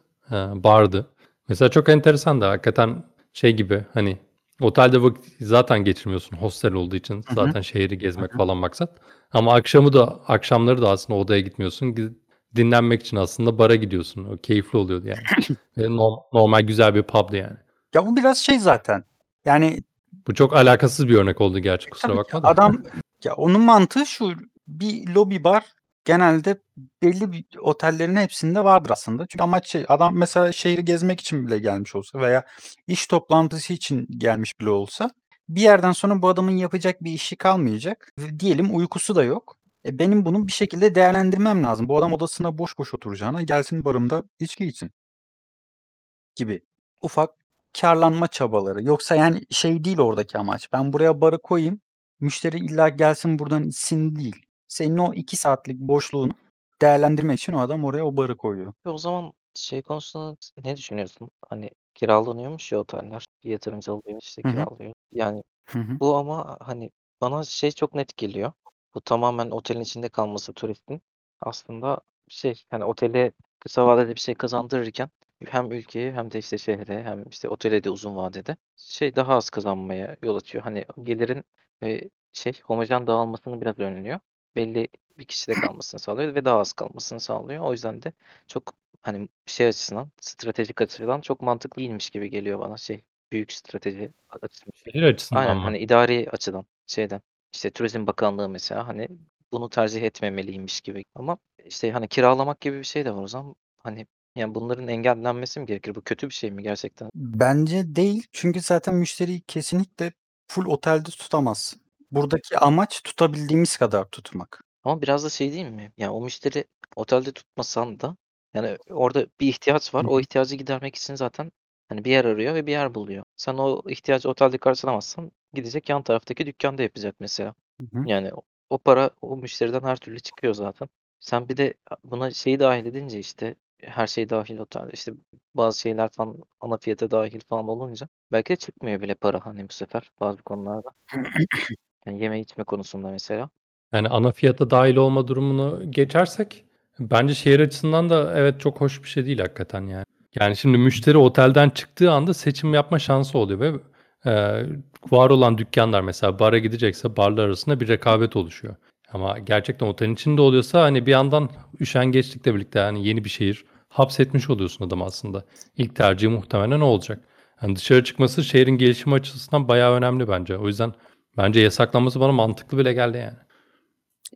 bardı. Mesela çok enteresandı hakikaten şey gibi, hani, otelde vakit zaten geçirmiyorsun hostel olduğu için. Hı hı. Zaten şehri Hı gezmek hı. falan maksat. Ama akşamı da akşamları da aslında odaya gitmiyorsun. Gi dinlenmek için aslında bara gidiyorsun. O keyifli oluyordu yani. Ve no normal güzel bir pub'du yani. Ya bu biraz şey zaten. Yani Bu çok alakasız bir örnek oldu gerçi E, kusura tabii ki bakma da. adam ya onun mantığı şu, bir lobi bar genelde belli bir otellerin hepsinde vardır aslında. Çünkü amaç şey, adam mesela şehri gezmek için bile gelmiş olsa veya iş toplantısı için gelmiş bile olsa bir yerden sonra bu adamın yapacak bir işi kalmayacak. Diyelim uykusu da yok. E, benim bunu bir şekilde değerlendirmem lazım. Bu adam odasına boş boş oturacağına gelsin barımda içki içsin. Gibi. Ufak kârlanma çabaları. Yoksa yani şey değil oradaki amaç. Ben buraya barı koyayım, müşteri illa gelsin buradan içsin değil. Senin o 2 saatlik boşluğunu değerlendirmek için o adam oraya o barı koyuyor. O zaman Şey konusunda ne düşünüyorsun? Hani kiralanıyormuş ya oteller. Yatırımcı alıyor, işte Hı hı. kiralıyor. Yani Hı hı. bu ama hani bana şey çok net geliyor. Bu tamamen otelin içinde kalması turistin aslında şey hani otele kısa vadede bir şey kazandırırken hem ülkeye hem de işte şehre hem işte otele de uzun vadede şey daha az kazanmaya yol açıyor. Hani gelirin e, şey homojen dağılmasını biraz önlüyor. Belli bir kişide kalmasını sağlıyor ve daha az kalmasını sağlıyor. O yüzden de çok hani şey açısından stratejik açıdan çok mantıklı değilmiş gibi geliyor bana şey büyük strateji açısından. Şehir açısından Aynen mı? hani idari açıdan şeyden işte Turizm Bakanlığı mesela hani bunu tercih etmemeliymiş gibi ama işte hani kiralamak gibi bir şey de var o zaman hani yani bunların engellenmesi mi gerekir? Bu kötü bir şey mi gerçekten? Bence değil. Çünkü zaten müşteriyi kesinlikle full otelde tutamazsın. Buradaki amaç tutabildiğimiz kadar tutmak. Ama biraz da şey değil mi? Yani o müşteri otelde tutmasan da yani orada bir ihtiyaç var. Hı O ihtiyacı gidermek için zaten hani bir yer arıyor ve bir yer buluyor. Sen o ihtiyacı otelde karşılamazsan gidecek yan taraftaki dükkanda yapacak mesela. Hı hı. Yani o, o para o müşteriden her türlü çıkıyor zaten. Sen bir de buna şeyi dahil edince işte her şey dahil otel işte bazı şeyler falan ana fiyata dahil falan olunca belki de çıkmıyor bile para hani bu sefer bazı konularda. Yani yeme içme konusunda mesela. Yani ana fiyata dahil olma durumunu geçersek bence şehir açısından da evet çok hoş bir şey değil hakikaten yani. Yani şimdi müşteri otelden çıktığı anda seçim yapma şansı oluyor ve e, var olan dükkanlar mesela bara gidecekse barlar arasında bir rekabet oluşuyor. Ama gerçekten otelin içinde oluyorsa hani bir yandan üşengeçlikle birlikte yani yeni bir şehir hapsetmiş oluyorsun adam aslında. İlk tercihi muhtemelen o olacak. Yani dışarı çıkması şehrin gelişimi açısından bayağı önemli bence. O yüzden bence yasaklanması bana mantıklı bile geldi yani.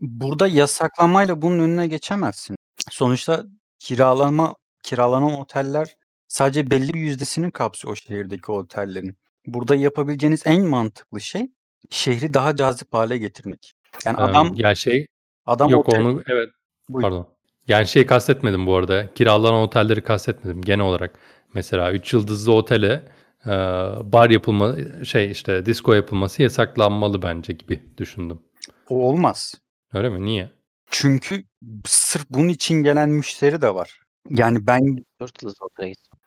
Burada yasaklamayla bunun önüne geçemezsin. Sonuçta kiralama kiralanan oteller sadece belli bir yüzdesini kapsıyor o şehirdeki otellerin. Burada yapabileceğiniz en mantıklı şey şehri daha cazip hale getirmek. Yani Ee, adam ya şey adam yok otel onu evet Buyur. pardon. Yani şey kastetmedim bu arada. Kiralanan otelleri kastetmedim genel olarak. Mesela 3 yıldızlı otele e, bar yapılma şey işte disco yapılması yasaklanmalı bence gibi düşündüm. o olmaz. Öyle mi? Niye? Çünkü sırf bunun için gelen müşteri de var. Yani ben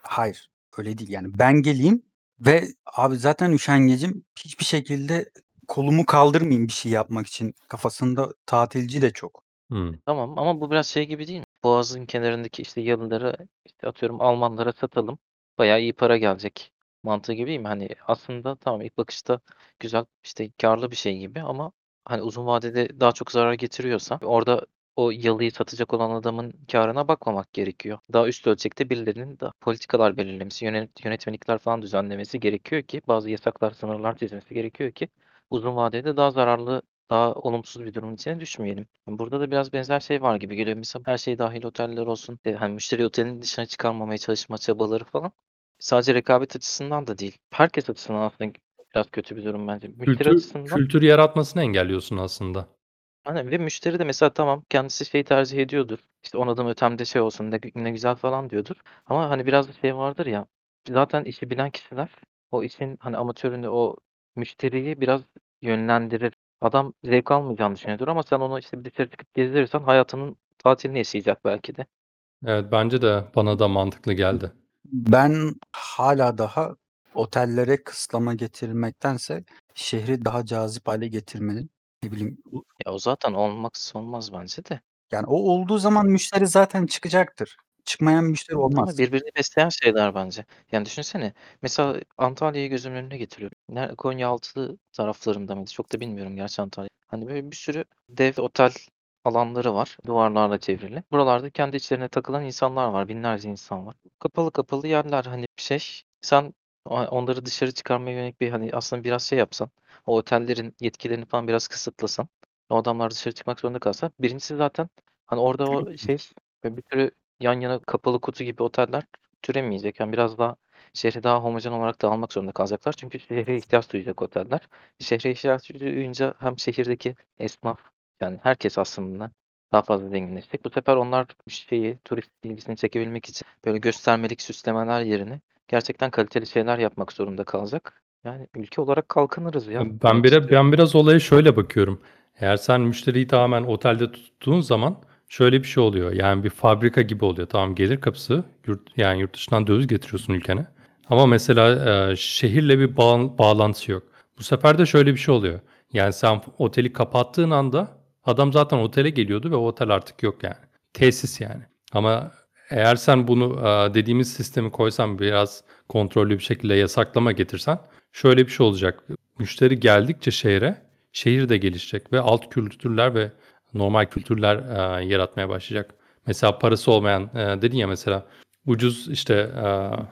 hayır öyle değil yani ben geleyim ve abi zaten üşengecim hiçbir şekilde kolumu kaldırmayayım bir şey yapmak için kafasında tatilci de çok. Hmm. Tamam ama bu biraz şey gibi değil mi? Boğazın kenarındaki işte yalıları işte atıyorum Almanlara satalım. Bayağı iyi para gelecek mantığı gibi değil mi? Hani aslında tamam ilk bakışta güzel işte karlı bir şey gibi ama hani uzun vadede daha çok zarar getiriyorsa orada o yalıyı satacak olan adamın karına bakmamak gerekiyor. Daha üst ölçekte birilerinin da politikalar belirlemesi, yönet yönetmelikler falan düzenlemesi gerekiyor ki bazı yasaklar, sınırlar çizmesi gerekiyor ki uzun vadede daha zararlı daha olumsuz bir durumun içine düşmeyelim. Burada da biraz benzer şey var gibi geliyor. Mesela her şey dahil oteller olsun. E, hani müşteri otelin dışına çıkarmamaya çalışma çabaları falan. Sadece rekabet açısından da değil. Herkes açısından aslında biraz kötü bir durum bence. Müşteri Kültür açısından kültür yaratmasını engelliyorsun aslında. Aynen ve müşteri de mesela tamam kendisi şeyi tercih ediyordur. İşte 10 adım ötemde şey olsun ne, ne güzel falan diyordur. Ama hani biraz da şey vardır ya. Zaten işi bilen kişiler o işin hani amatörünü o müşteriyi biraz yönlendirir. Adam zevk almayacağını düşünüyordur ama sen onu işte bir dışarı çıkıp gezdirirsen hayatının tatilini yaşayacak belki de. Evet bence de bana da mantıklı geldi. Ben hala daha otellere kısıtlama getirmektense şehri daha cazip hale getirmenin ne bileyim Ya o zaten olmaz olmaz bence de. yani o olduğu zaman müşteri zaten çıkacaktır. Çıkmayan müşteri Ama olmaz. birbirini besleyen şeyler bence. Yani düşünsene mesela Antalya'yı gözümün önüne getiriyorum. Ner Konyaaltı taraflarında mıydı? Çok da bilmiyorum gerçi Antalya. Hani böyle bir sürü dev otel alanları var. Duvarlarla çevrili. Buralarda kendi içlerine takılan insanlar var. Binlerce insan var. Kapalı kapalı yerler hani bir şey. Sen onları dışarı çıkarmaya yönelik bir hani aslında biraz şey yapsan. O otellerin yetkilerini falan biraz kısıtlasan. O adamlar dışarı çıkmak zorunda kalsa. Birincisi zaten hani orada o şey bir sürü yan yana kapalı kutu gibi oteller türemeyecek. Yani biraz daha şehri daha homojen olarak dağılmak zorunda kalacaklar. Çünkü şehre ihtiyaç duyacak oteller. Şehre ihtiyaç duyunca hem şehirdeki esnaf yani herkes aslında daha fazla zenginleşecek. Bu sefer onlar şeyi turist ilgisini çekebilmek için böyle göstermelik süslemeler yerine gerçekten kaliteli şeyler yapmak zorunda kalacak. Yani ülke olarak kalkınırız ya. Ben biraz ben biraz olaya şöyle bakıyorum. Eğer sen müşteriyi tamamen otelde tuttuğun zaman şöyle bir şey oluyor. Yani bir fabrika gibi oluyor. Tamam gelir kapısı yurt, yani yurt dışından döviz getiriyorsun ülkene. Ama mesela e, şehirle bir bağ- bağlantısı yok. Bu sefer de şöyle bir şey oluyor. Yani sen oteli kapattığın anda adam zaten otele geliyordu ve o otel artık yok yani. Tesis yani. Ama eğer sen bunu e, dediğimiz sistemi koysan biraz kontrollü bir şekilde yasaklama getirsen şöyle bir şey olacak. Müşteri geldikçe şehre şehir de gelişecek ve alt kültürler ve normal kültürler e, yaratmaya başlayacak. Mesela parası olmayan e, dedin ya mesela ucuz işte e,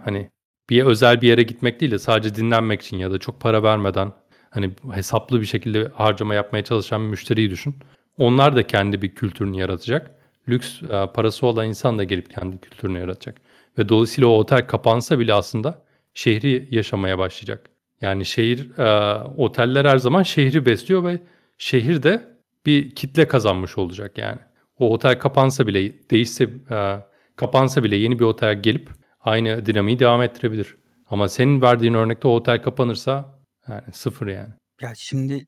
hani bir özel bir yere gitmek değil de sadece dinlenmek için ya da çok para vermeden hani hesaplı bir şekilde harcama yapmaya çalışan bir müşteriyi düşün. Onlar da kendi bir kültürünü yaratacak. Lüks e, parası olan insan da gelip kendi kültürünü yaratacak. Ve dolayısıyla o otel kapansa bile aslında şehri yaşamaya başlayacak. Yani şehir, e, oteller her zaman şehri besliyor ve şehir de bir kitle kazanmış olacak yani. O otel kapansa bile, değişse, e, kapansa bile yeni bir otel gelip aynı dinamiği devam ettirebilir. Ama senin verdiğin örnekte o otel kapanırsa yani sıfır yani. Ya şimdi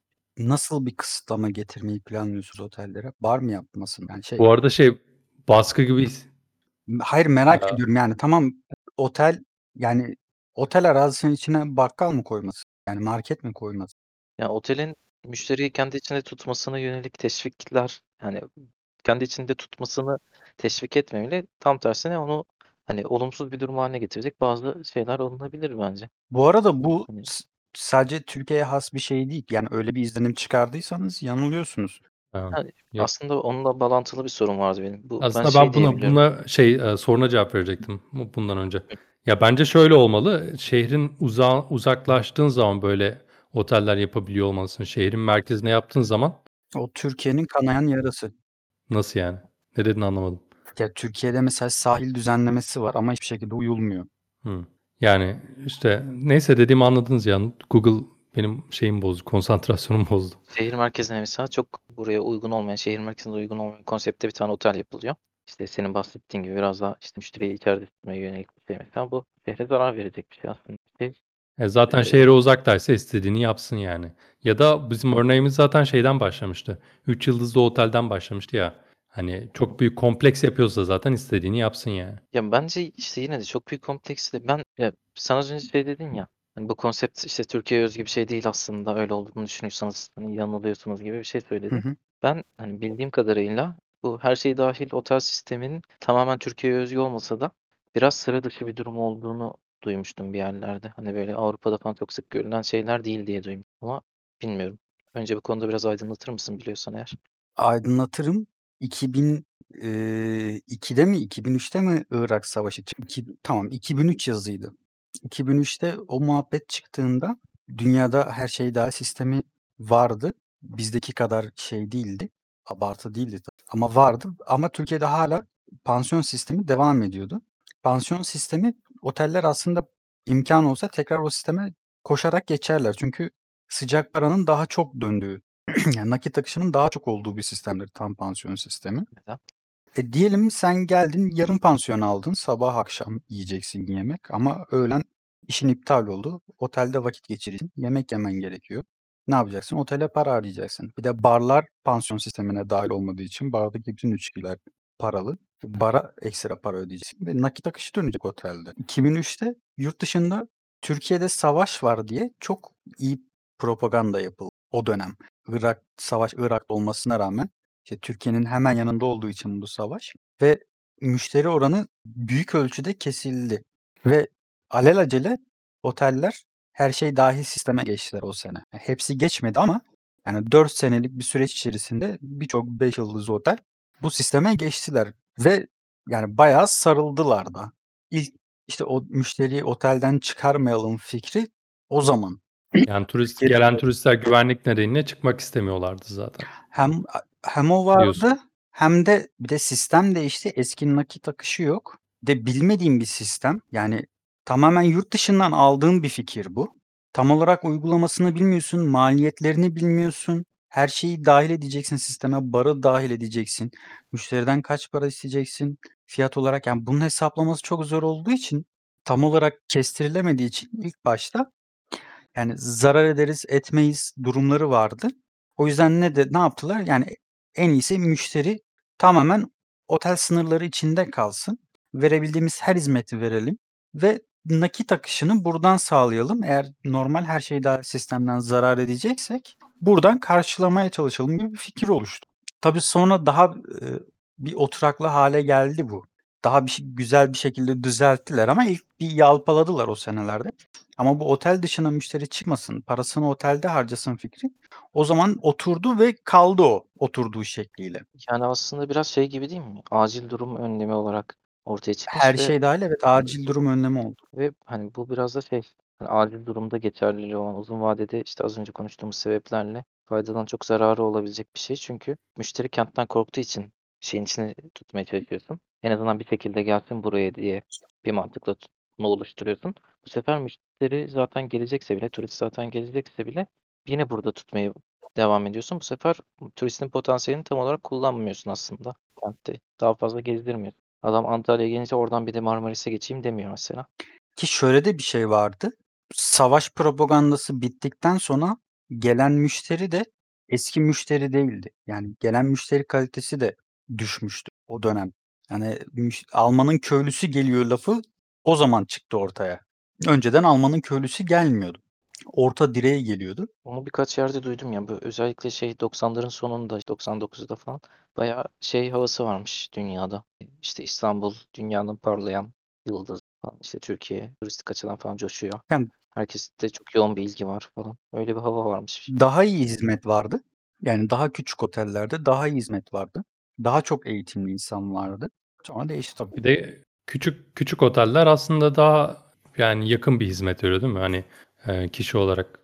nasıl bir kısıtlama getirmeyi planlıyorsunuz otellere? Bar mı yapmasın? Yani şey Bu arada şey baskı gibi hayır merak Aa. ediyorum yani tamam otel yani otel arazisinin içine bakkal mı koyması? Yani market mi koyması? Ya otelin müşteriyi kendi içinde tutmasına yönelik teşvikler yani kendi içinde tutmasını teşvik etmemeli. Tam tersine onu hani olumsuz bir durum haline getirecek bazı şeyler alınabilir bence. Bu arada bu Hani- s- sadece Türkiye'ye has bir şey değil. Yani öyle bir izlenim çıkardıysanız yanılıyorsunuz. Ha. Yani Yok. aslında onunla bağlantılı bir sorun vardı benim. Bu Aslında ben, şey buna buna şey e, soruna cevap verecektim bu- bundan önce. Ya bence şöyle olmalı. Şehrin uza uzaklaştığın zaman böyle oteller yapabiliyor olmalısın. Şehrin merkezine yaptığın zaman O Türkiye'nin kanayan yarası. nasıl yani? Ne dedin anlamadım. Ya Türkiye'de mesela sahil düzenlemesi var ama hiçbir şekilde uyulmuyor. Hı. Yani işte neyse dediğimi anladınız ya. Google benim şeyim bozdu, konsantrasyonumu bozdu. Şehir merkezine mesela çok buraya uygun olmayan, şehir merkezine uygun olmayan konseptte bir tane otel yapılıyor. İşte senin bahsettiğin gibi biraz daha işte müşteriyi içeride tutmaya yönelik bir şey mesela bu şehre zarar verecek bir şey aslında. Şey, E zaten Ee, şehre uzaktaysa istediğini yapsın yani. Ya da bizim örneğimiz zaten şeyden başlamıştı. 3 yıldızlı otelden başlamıştı ya. Hani çok büyük kompleks yapıyorsa zaten istediğini yapsın yani. Ya bence işte yine de çok büyük kompleksli. Ben ya sen az önce şey dedin ya. Hani bu konsept işte Türkiye'ye özgü bir şey değil aslında öyle olduğunu düşünüyorsanız hani yanılıyorsunuz gibi bir şey Hı söyledin. hı. Ben hani bildiğim kadarıyla bu her şey dahil otel sisteminin tamamen Türkiye'ye özgü olmasa da biraz sıra dışı bir durum olduğunu duymuştum bir yerlerde. Hani böyle Avrupa'da falan çok sık görülen şeyler değil diye duymuştum ama bilmiyorum. Önce bu konuda biraz aydınlatır mısın biliyorsan eğer? Aydınlatırım. 2002'de mi 2003'te mi Irak Savaşı? İki- tamam 2003 yazıydı. 2003'te o muhabbet çıktığında dünyada her şey daha sistemi vardı. Bizdeki kadar şey değildi. Abartı değildi ama vardı. Ama Türkiye'de hala pansiyon sistemi devam ediyordu. Pansiyon sistemi oteller aslında imkan olsa tekrar o sisteme koşarak geçerler. Çünkü sıcak paranın daha çok döndüğü yani nakit akışının daha çok olduğu bir sistemdir tam pansiyon sistemi. Neden? E diyelim sen geldin yarım pansiyon aldın. Sabah akşam yiyeceksin yemek ama öğlen işin iptal oldu. Otelde vakit geçireceksin. Yemek yemen gerekiyor. Ne yapacaksın? Otele para harcayacaksın. Bir de barlar pansiyon sistemine dahil olmadığı için bardaki bütün içkiler paralı. Bara ekstra para ödeyeceksin ve nakit akışı dönecek otelde. 2003'te yurt dışında Türkiye'de savaş var diye çok iyi propaganda yapıldı o dönem. Irak savaş Irak'ta olmasına rağmen işte Türkiye'nin hemen yanında olduğu için bu savaş ve müşteri oranı büyük ölçüde kesildi ve alelacele oteller her şey dahil sisteme geçtiler o sene. Hepsi geçmedi ama yani 4 senelik bir süreç içerisinde birçok 5 yıldızlı otel bu sisteme geçtiler ve yani bayağı sarıldılar da. İlk işte o müşteriyi otelden çıkarmayalım fikri o zaman Yani turist gelen turistler güvenlik nedeniyle çıkmak istemiyorlardı zaten. Hem hem o vardı Diyorsun. hem de bir de sistem değişti. Eski nakit akışı yok. Bir de bilmediğim bir sistem. Yani tamamen yurt dışından aldığım bir fikir bu. Tam olarak uygulamasını bilmiyorsun, maliyetlerini bilmiyorsun. Her şeyi dahil edeceksin sisteme, barı dahil edeceksin. Müşteriden kaç para isteyeceksin fiyat olarak. Yani bunun hesaplaması çok zor olduğu için tam olarak kestirilemediği için ilk başta yani zarar ederiz, etmeyiz durumları vardı. O yüzden ne de ne yaptılar? Yani en iyisi müşteri tamamen otel sınırları içinde kalsın. Verebildiğimiz her hizmeti verelim ve nakit akışını buradan sağlayalım. Eğer normal her şey dahil sistemden zarar edeceksek buradan karşılamaya çalışalım gibi bir fikir oluştu. Tabii sonra daha e, bir oturaklı hale geldi bu. Daha bir şey- güzel bir şekilde düzelttiler ama ilk bir yalpaladılar o senelerde. Ama bu otel dışına müşteri çıkmasın, parasını otelde harcasın fikri o zaman oturdu ve kaldı o oturduğu şekliyle. Yani aslında biraz şey gibi değil mi? Acil durum önlemi olarak ortaya çıkmış Her ve şey dahil evet acil durum önlemi oldu. Ve hani bu biraz da şey, hani acil durumda geçerliliği olan uzun vadede işte az önce konuştuğumuz sebeplerle faydadan çok zararı olabilecek bir şey. Çünkü müşteri kentten korktuğu için şeyin içine tutmaya çalışıyorsun. En azından bir şekilde gelsin buraya diye bir mantıkla tutma oluşturuyorsun. Bu sefer müşteri zaten gelecekse bile, turist zaten gelecekse bile yine burada tutmaya devam ediyorsun. Bu sefer turistin potansiyelini tam olarak kullanmıyorsun aslında kentte. Daha fazla gezdirmiyorsun. Adam Antalya'ya gelince oradan bir de Marmaris'e geçeyim demiyor mesela. Ki şöyle de bir şey vardı. Savaş propagandası bittikten sonra gelen müşteri de eski müşteri değildi. Yani gelen müşteri kalitesi de düşmüştü o dönem. Yani Almanın köylüsü geliyor lafı o zaman çıktı ortaya. Önceden Almanın köylüsü gelmiyordu. Orta direğe geliyordu. Onu birkaç yerde duydum ya. Bu özellikle şey 90'ların sonunda 99'da falan bayağı şey havası varmış dünyada. İşte İstanbul dünyanın parlayan yıldızı falan. İşte Türkiye turistik açıdan falan coşuyor. Yani- Herkeste çok yoğun bir ilgi var falan. Öyle bir hava varmış. Daha iyi hizmet vardı. Yani daha küçük otellerde daha iyi hizmet vardı. Daha çok eğitimli insan vardı. Sonra değişti tabii. Bir de küçük küçük oteller aslında daha yani yakın bir hizmet veriyor değil mi? Hani e, kişi olarak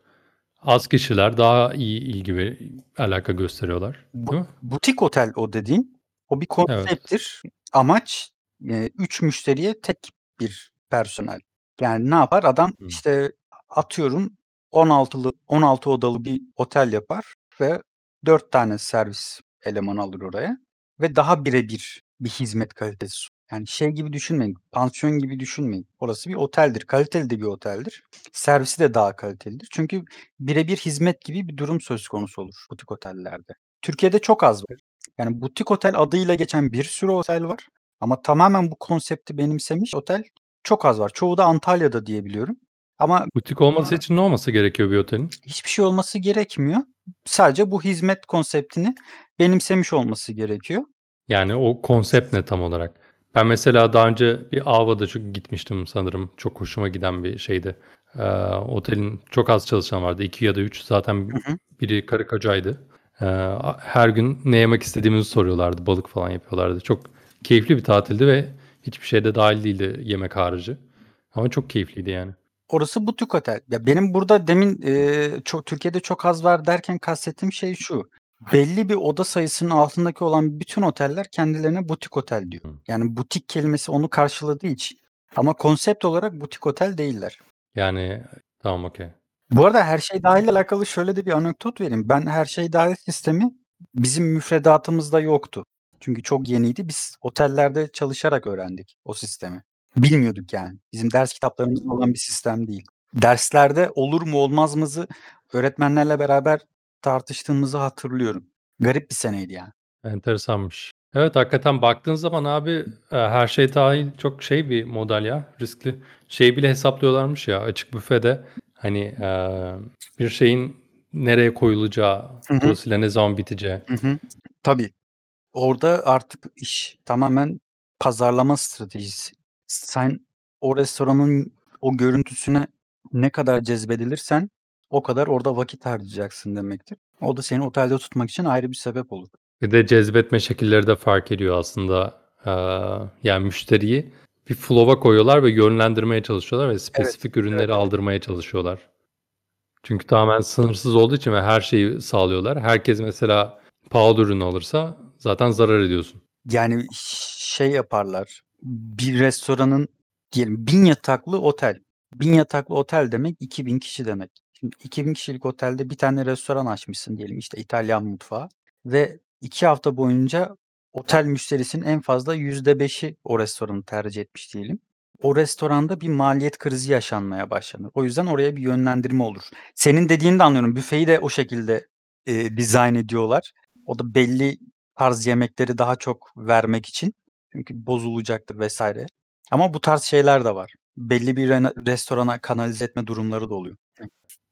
az kişiler daha iyi ilgi ve alaka gösteriyorlar. Bu-? Butik otel o dediğin. O bir konsepttir. Amaç e, üç müşteriye tek bir personel. Yani ne yapar? Adam Hı. işte atıyorum 16'lı 16 odalı bir otel yapar ve 4 tane servis elemanı alır oraya ve daha birebir bir hizmet kalitesi. sun- Yani şey gibi düşünmeyin. Pansiyon gibi düşünmeyin. Orası bir oteldir. Kaliteli de bir oteldir. Servisi de daha kalitelidir. Çünkü birebir hizmet gibi bir durum söz konusu olur butik otellerde. Türkiye'de çok az var. Yani butik otel adıyla geçen bir sürü otel var. Ama tamamen bu konsepti benimsemiş otel çok az var. Çoğu da Antalya'da diye biliyorum. Ama Butik olması için ne olması gerekiyor bir otelin? hiçbir şey olması gerekmiyor. Sadece bu hizmet konseptini benimsemiş olması gerekiyor. Yani o konsept ne tam olarak? Ben mesela daha önce bir Ava'da çok gitmiştim sanırım. Çok hoşuma giden bir şeydi. Ee, otelin çok az çalışan vardı. iki ya da üç. Zaten Hı hı. biri karı kocaydı. Ee, her gün ne yemek istediğimizi soruyorlardı. Balık falan yapıyorlardı. Çok keyifli bir tatildi ve hiçbir şeyde dahil değildi yemek harici. Ama çok keyifliydi yani. Orası butik otel. Ya benim burada demin e, çok Türkiye'de çok az var derken kastettiğim şey şu. Belli bir oda sayısının altındaki olan bütün oteller kendilerine butik otel diyor. Yani butik kelimesi onu karşıladığı için. Ama konsept olarak butik otel değiller. Yani tamam okey. Bu arada her şey dahil alakalı şöyle de bir anekdot vereyim. Ben her şey dahil sistemi bizim müfredatımızda yoktu. Çünkü çok yeniydi. Biz otellerde çalışarak öğrendik o sistemi. Bilmiyorduk yani. Bizim ders kitaplarımızda olan bir sistem değil. Derslerde olur mu olmaz mızı öğretmenlerle beraber tartıştığımızı hatırlıyorum. Garip bir seneydi yani. Enteresanmış. Evet hakikaten baktığın zaman abi e, her şey dahil çok şey bir model ya riskli. Şey bile hesaplıyorlarmış ya açık büfede hani e, bir şeyin nereye koyulacağı, Hı hı. dolayısıyla ne zaman biteceği. Hı hı. Tabii. Orada artık iş tamamen pazarlama stratejisi. Sen o restoranın o görüntüsüne ne kadar cezbedilirsen o kadar orada vakit harcayacaksın demektir. O da seni otelde tutmak için ayrı bir sebep olur. Bir de cezbetme şekilleri de fark ediyor aslında. E, yani müşteriyi bir flow'a koyuyorlar ve yönlendirmeye çalışıyorlar ve spesifik ürünleri evet. aldırmaya çalışıyorlar. Çünkü tamamen sınırsız olduğu için ve her şeyi sağlıyorlar. Herkes mesela pahalı ürün alırsa zaten zarar ediyorsun. Yani şey yaparlar. Bir restoranın diyelim bin yataklı otel. Bin yataklı otel demek 2000 kişi demek. Şimdi 2000 kişilik otelde bir tane restoran açmışsın diyelim işte İtalyan mutfağı ve iki hafta boyunca otel müşterisinin en fazla %5'i o restoranı tercih etmiş diyelim. O restoranda bir maliyet krizi yaşanmaya başlanır. O yüzden oraya bir yönlendirme olur. Senin dediğini de anlıyorum. Büfeyi de o şekilde e, dizayn ediyorlar. O da belli tarz yemekleri daha çok vermek için. Çünkü bozulacaktır vesaire. Ama bu tarz şeyler de var. Belli bir restorana kanalize etme durumları da oluyor.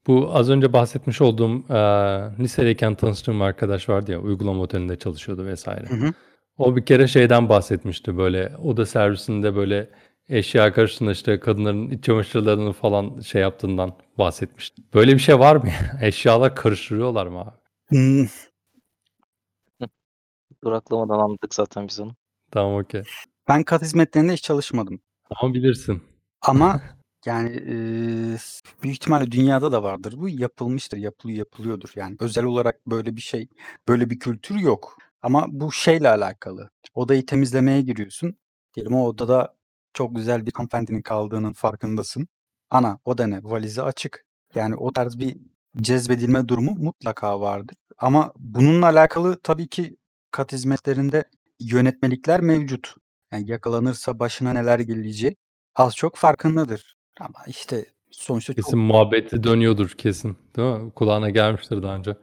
Bu az önce bahsetmiş olduğum, eee, lisedeyken tanıştığım bir arkadaş vardı ya, uygulama otelinde çalışıyordu vs. Hı hı. O bir kere şeyden bahsetmişti, böyle oda servisinde böyle eşya karıştığında, işte, kadınların iç çamaşırlarını falan şey yaptığından bahsetmişti. Böyle bir şey var mı ya? Eşyalar karıştırıyorlar mı abi? Hımm. Duraklamadan anladık zaten biz onu. Tamam, okay. Ben kat hizmetlerinde hiç çalışmadım. Ama bilirsin. Ama yani, eee, büyük ihtimalle dünyada da vardır bu. Yapılmıştır, yapılıyor yapılıyordur. Yani özel olarak böyle bir şey, böyle bir kültür yok. Ama bu şeyle alakalı. Odayı temizlemeye giriyorsun. Diyelim o odada çok güzel bir hanımefendinin kaldığının farkındasın. Ana, o da ne? Valizi açık. Yani o tarz bir cezbedilme durumu mutlaka vardır. Ama bununla alakalı tabii ki kat hizmetlerinde yönetmelikler mevcut. Yani yakalanırsa başına neler geleceği az çok farkındadır. Ama işte sonuçta çok Kesin muhabbeti dönüyordur kesin, değil mi? Kulağına gelmiştir daha önce.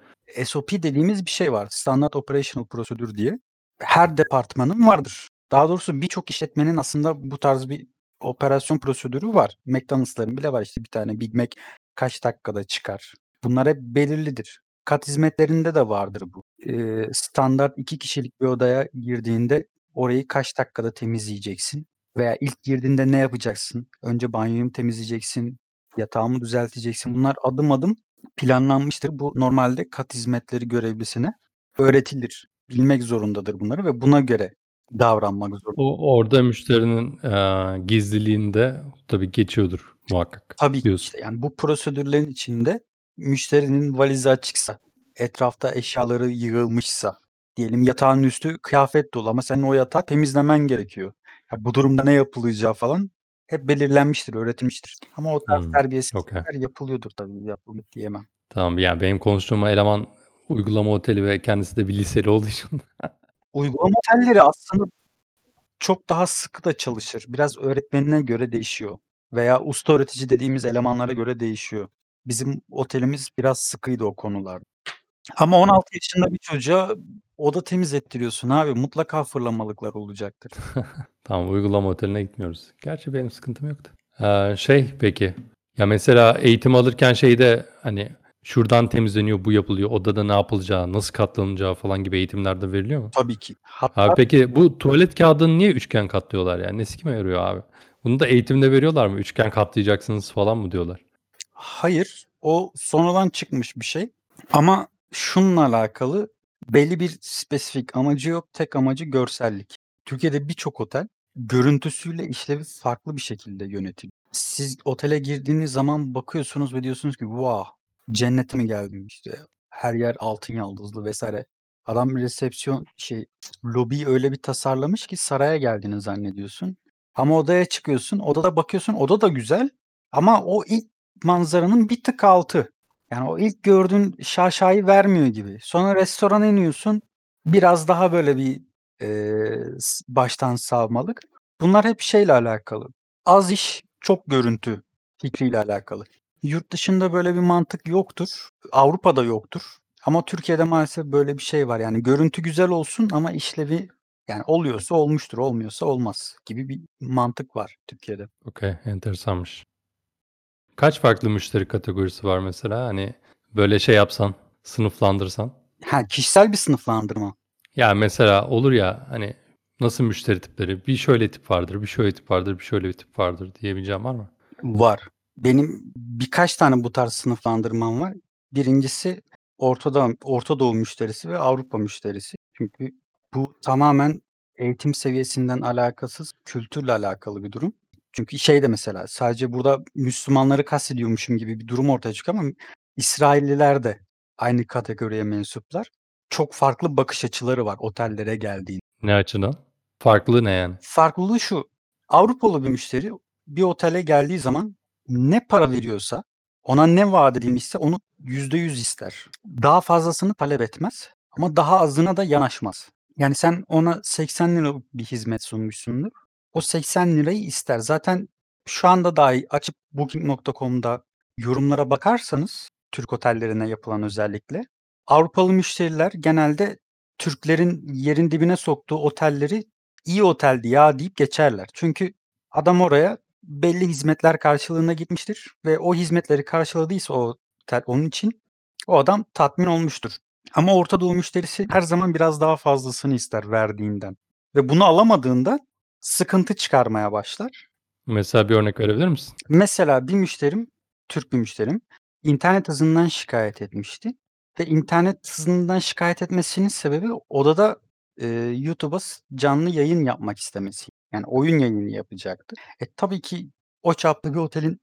SOP dediğimiz bir şey var. Standard Operational Procedure diye. Her departmanın vardır. Daha doğrusu birçok işletmenin aslında bu tarz bir operasyon prosedürü var. McDonald's'ların bile var. İşte bir tane Big Mac kaç dakikada çıkar? Bunlar hep belirlidir. Kat hizmetlerinde de vardır bu. Eee, standart 2 kişilik bir odaya girdiğinde orayı kaç dakikada temizleyeceksin veya ilk girdiğinde ne yapacaksın? Önce banyoyu mu temizleyeceksin, yatağı mı düzelteceksin? Bunlar adım adım planlanmıştır. Bu normalde kat hizmetleri görevlisine öğretilir. Bilmek zorundadır bunları ve buna göre davranmak zorunda. O orada müşterinin, eee, gizliliğinde tabii geçiyordur muhakkak Tabii ki diyorsun. işte yani bu prosedürlerin içinde müşterinin valizi açıksa, etrafta eşyaları yığılmışsa, diyelim yatağın üstü kıyafet dolu ama senin o yatağı temizlemen gerekiyor. Ya bu durumda ne yapılacağı falan hep belirlenmiştir, öğretilmiştir. Ama o tarz Hımm, okay. terbiyesizlikler yapılıyordur tabii, yapılmıyor diyemem. Tamam, yani benim konuştuğum eleman uygulama oteli ve kendisi de bir liseli olduğu için. Uygulama otelleri aslında çok daha sıkı da çalışır. Biraz öğretmenine göre değişiyor veya usta öğretici dediğimiz elemanlara göre değişiyor. Bizim otelimiz biraz sıkıydı o konularda. Ama 16 yaşında bir çocuğa oda temiz ettiriyorsun abi. Mutlaka fırlamalıklar olacaktır. Tamam, uygulama oteline gitmiyoruz. Gerçi benim sıkıntım yoktu. Eee, şey peki, ya mesela eğitim alırken şeyde, hani, şuradan temizleniyor, bu yapılıyor, odada ne yapılacağı, nasıl katlanacağı falan gibi eğitimler de veriliyor mu? Tabii ki. Hatta Abi peki bu tuvalet kağıdını niye üçgen katlıyorlar yani? Nesi kime yarıyor abi? Bunu da eğitimde veriyorlar mı? Üçgen katlayacaksınız falan mı diyorlar? Hayır, o sonradan çıkmış bir şey ama şununla alakalı belli bir spesifik amacı yok. Tek amacı görsellik. Türkiye'de birçok otel görüntüsüyle işlevi farklı bir şekilde yönetiliyor. Siz otele girdiğiniz zaman bakıyorsunuz ve diyorsunuz ki "Vah, cennete mi geldim?" işte. Her yer altın yaldızlı vs. Adam resepsiyon şey, lobiyi öyle bir tasarlamış ki saraya geldiğini zannediyorsun. Ama odaya çıkıyorsun, odada bakıyorsun, oda da güzel ama o ilk manzaranın bir tık altı. Yani o ilk gördüğün şaşayı vermiyor gibi. Sonra restorana iniyorsun, biraz daha böyle bir, s baştan savmalık. Bunlar hep şeyle alakalı, az iş, çok görüntü fikriyle alakalı. Yurt dışında böyle bir mantık yoktur. Avrupa'da yoktur ama Türkiye'de maalesef böyle bir şey var. Yani görüntü güzel olsun ama işlevi yani oluyorsa olmuştur, olmuyorsa olmaz gibi bir mantık var Türkiye'de. Okay, enteresanmış. Kaç farklı müşteri kategorisi var mesela? Hani, böyle şey yapsan, sınıflandırsan? Ha, kişisel bir sınıflandırma. Ya, mesela olur ya, hani, nasıl müşteri tipleri? Bir şöyle tip vardır, bir şöyle tip vardır, bir şöyle bir tip vardır diyebileceğin var mı? Var. Benim birkaç tane bu tarz sınıflandırmam var. 1'incisi Orta Orta Doğu müşterisi ve Avrupa müşterisi. Çünkü bu tamamen eğitim seviyesinden alakasız, kültürle alakalı bir durum. Çünkü şey de mesela sadece burada Müslümanları kastediyormuşum gibi bir durum ortaya çıkıyor ama İsrailliler de aynı kategoriye mensuplar. Çok farklı bakış açıları var otellere geldiğinde. Ne açıdan? Farklılığı ne yani? Farklılığı şu, Avrupalı bir müşteri bir otele geldiği zaman ne para veriyorsa, ona ne vaat edilmişse onu %100 ister. Daha fazlasını talep etmez ama daha azına da yanaşmaz. Yani sen ona €80 bir hizmet sunmuşsundur. O €80'yı ister. Zaten şu anda dahi açıp Booking.com'da yorumlara bakarsanız, Türk otellerine yapılan özellikle, Avrupalı müşteriler genelde Türklerin yerin dibine soktuğu otelleri iyi oteldi ya deyip geçerler. Çünkü adam oraya belli hizmetler karşılığında gitmiştir ve o hizmetleri karşıladıysa o otel onun için o adam tatmin olmuştur. Ama Orta Doğu müşterisi her zaman biraz daha fazlasını ister verdiğinden ve bunu alamadığında sıkıntı çıkarmaya başlar. Mesela bir örnek verebilir misin? Mesela bir müşterim, Türk bir müşterim internet hızından şikayet etmişti ve internet hızından şikayet etmesinin sebebi odada, eee, YouTube'a canlı yayın yapmak istemesi. Yani oyun yayını yapacaktı. E, tabii ki o çapta bir otelin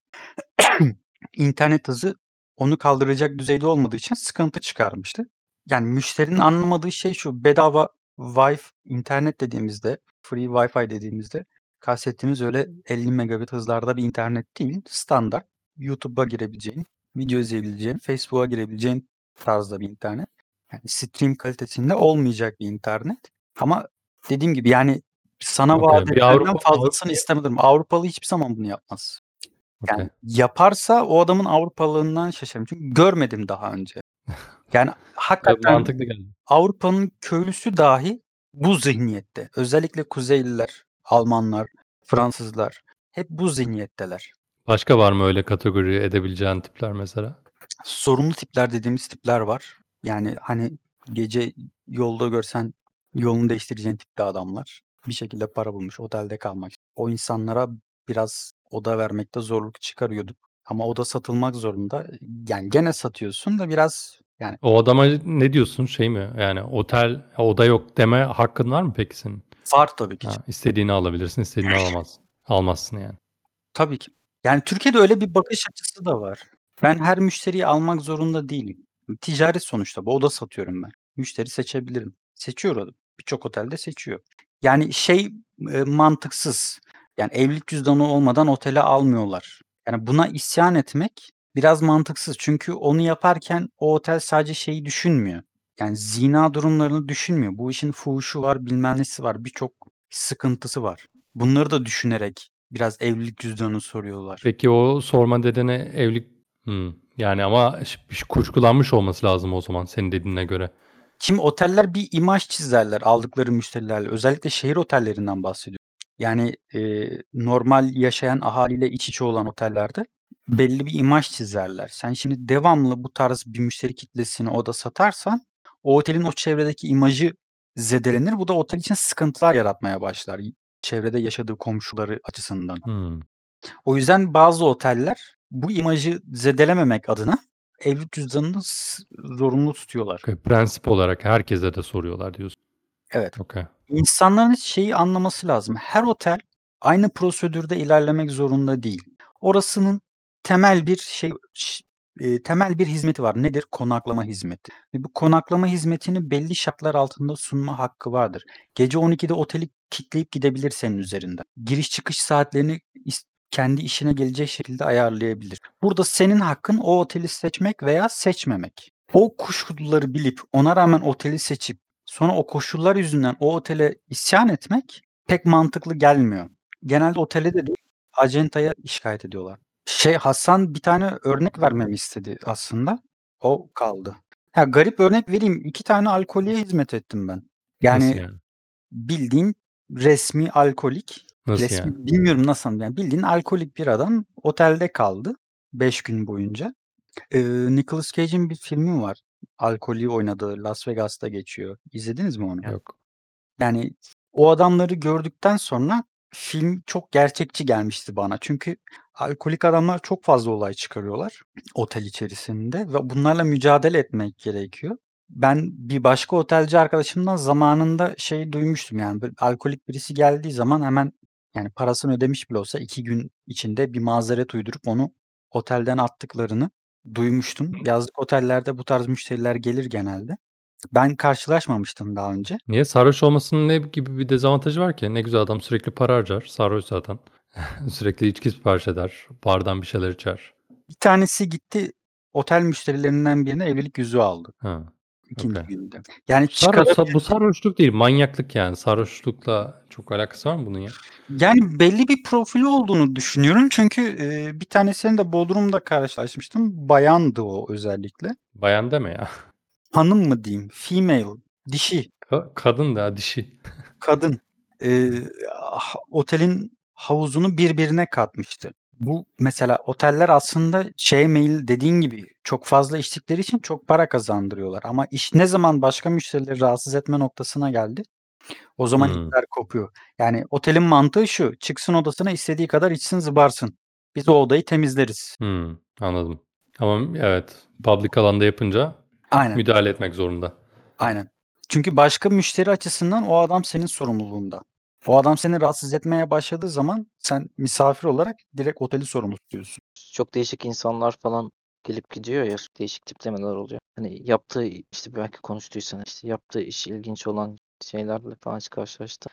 internet hızı onu kaldıracak düzeyde olmadığı için sıkıntı çıkarmıştı. Yani müşterinin anlamadığı şey şu, bedava Wi-Fi internet dediğimizde, free Wi-Fi dediğimizde kastettiğimiz öyle 50 megabit hızlarda bir internet değil. Standart YouTube'a girebileceğin, video izleyebileceğin, Facebook'a girebileceğin tarzda bir internet. Yani stream kalitesinde olmayacak bir internet. Ama dediğim gibi yani sana Okay. vaat fazlasını istemedim. Avrupalı hiçbir zaman bunu yapmaz. Yani Okay. yaparsa o adamın Avrupalılığından şaşarım. Çünkü görmedim daha önce. Yani hakikaten. Avrupa'nın köylüsü dahi bu zihniyette. Özellikle Kuzeyliler, Almanlar, Fransızlar hep bu zihniyetteler. Başka var mı öyle kategori edebileceğin tipler mesela? Sorumlu tipler dediğimiz tipler var. Yani hani gece yolda görsen yolunu değiştireceğin tipte adamlar. Bir şekilde para bulmuş otelde kalmak. O insanlara biraz oda vermekte zorluk çıkarıyorduk. Ama oda satılmak zorunda. Yani gene satıyorsun da biraz yani O adama ne diyorsun şey mi? Yani otel oda yok deme hakkın var mı peki senin? var tabii ki. Ha, istediğini alabilirsin, istediğini alamazsın. Almazsın yani. Tabii ki. Yani Türkiye'de öyle bir bakış açısı da var. Ben her müşteriyi almak zorunda değilim. Ticaret sonuçta bu. Oda satıyorum ben. Müşteri seçebilirim. Seçiyor o da. Birçok otelde seçiyor. Yani şey e, mantıksız. Yani evlilik cüzdanı olmadan otele almıyorlar. Yani buna isyan etmek biraz mantıksız. Çünkü onu yaparken o otel sadece şeyi düşünmüyor. Yani zina durumlarını düşünmüyor. Bu işin fuhuşu var, bilmem nesi var. Birçok sıkıntısı var. Bunları da düşünerek biraz evlilik cüzdanını soruyorlar. Peki o sorma nedeni evlilik Hmm. Yani ama ş- kuşkulanmış olması lazım o zaman senin dediğine göre. Şimdi oteller bir imaj çizerler aldıkları müşterilerle. Özellikle şehir otellerinden bahsediyorum. Yani e, normal yaşayan ahaliyle iç içe olan otellerde belli bir imaj çizerler. Sen şimdi devamlı bu tarz bir müşteri kitlesini oda satarsan o otelin o çevredeki imajı zedelenir. Bu da otel için sıkıntılar yaratmaya başlar. Çevrede yaşadığı komşuları açısından. Hmm. O yüzden bazı oteller bu imajı zedelememek adına evlilik cüzdanını zorunlu tutuyorlar. Okay, Prensip olarak herkese de soruyorlar diyorsun. Evet. Okay. İnsanların şeyi anlaması lazım. Her otel aynı prosedürde ilerlemek zorunda değil. Orasının temel bir şey e, temel bir hizmeti var. Nedir? Konaklama hizmeti. Ve bu konaklama hizmetini belli şartlar altında sunma hakkı vardır. Gece 12'de oteli kilitleyip gidebilir senin üzerinden. Giriş çıkış saatlerini kendi işine gelecek şekilde ayarlayabilir. Burada senin hakkın o oteli seçmek veya seçmemek. O koşulları bilip ona rağmen oteli seçip sonra o koşullar yüzünden o otele isyan etmek pek mantıklı gelmiyor. Genelde otele de değil, acentaya şikayet ediyorlar. Şey Hasan bir tane örnek vermemi istedi aslında. O kaldı. Ya garip örnek vereyim. İki tane alkolye hizmet ettim ben. Yani Nasıl yani? bildiğin resmi alkolik. Nasıl resmi yani? bilmiyorum nasıl yani bildiğin alkolik bir adam otelde kaldı 5 gün boyunca. Ee, Nicolas Cage'in bir filmi var. Alkolü oynadığı Las Vegas'ta geçiyor. İzlediniz mi onu? Yok. Yani o adamları gördükten sonra film çok gerçekçi gelmişti bana. Çünkü alkolik adamlar çok fazla olay çıkarıyorlar otel içerisinde ve bunlarla mücadele etmek gerekiyor. Ben bir başka otelci arkadaşımdan zamanında şey duymuştum yani böyle alkolik birisi geldiği zaman hemen yani parasını ödemiş bile olsa iki gün içinde bir mazeret uydurup onu otelden attıklarını duymuştum. Yazlık otellerde bu tarz müşteriler gelir genelde. Ben karşılaşmamıştım daha önce. Niye? Sarhoş olmasının ne gibi bir dezavantajı var ki? Ne güzel adam sürekli para harcar. Sarhoş zaten. Sürekli içki sipariş eder. Bardan bir şeyler içer. Bir tanesi gitti otel müşterilerinden birine evlilik yüzüğü aldı Ha. ikinci Okey. günde. Yani Sarhoş, çıkarabil- bu sarhoşluk değil, manyaklık yani. Sarhoşlukla çok alakası var mı bunun ya? yani belli bir profili olduğunu düşünüyorum. Çünkü e, bir tanesini de Bodrum'da karşılaşmıştım. Bayandı o özellikle. Bayan deme ya. Hanım mı diyeyim? Female. Dişi. Ka- kadın da dişi. Kadın, eee, ha otelin havuzunu birbirine katmıştı. Bu mesela oteller aslında şeye meyilli dediğin gibi çok fazla içtikleri için çok para kazandırıyorlar ama iş ne zaman başka müşterileri rahatsız etme noktasına geldi, o zaman Hımm. ipler kopuyor. Yani otelin mantığı şu: çıksın odasına istediği kadar içsin zıbarsın. Biz o odayı temizleriz. Hımm, anladım. Ama evet, public alanda yapınca Aynen. müdahale etmek zorunda. Aynen. Çünkü başka müşteri açısından o adam senin sorumluluğunda. O adam seni rahatsız etmeye başladığı zaman sen misafir olarak direkt oteli sorumlu tutuyorsun. Çok değişik insanlar falan gelip gidiyor ya, değişik tiplemeler oluyor. Hani yaptığı, işte belki konuştuysan, işte yaptığı iş ilginç olan şeylerle falan hiç karşılaştın?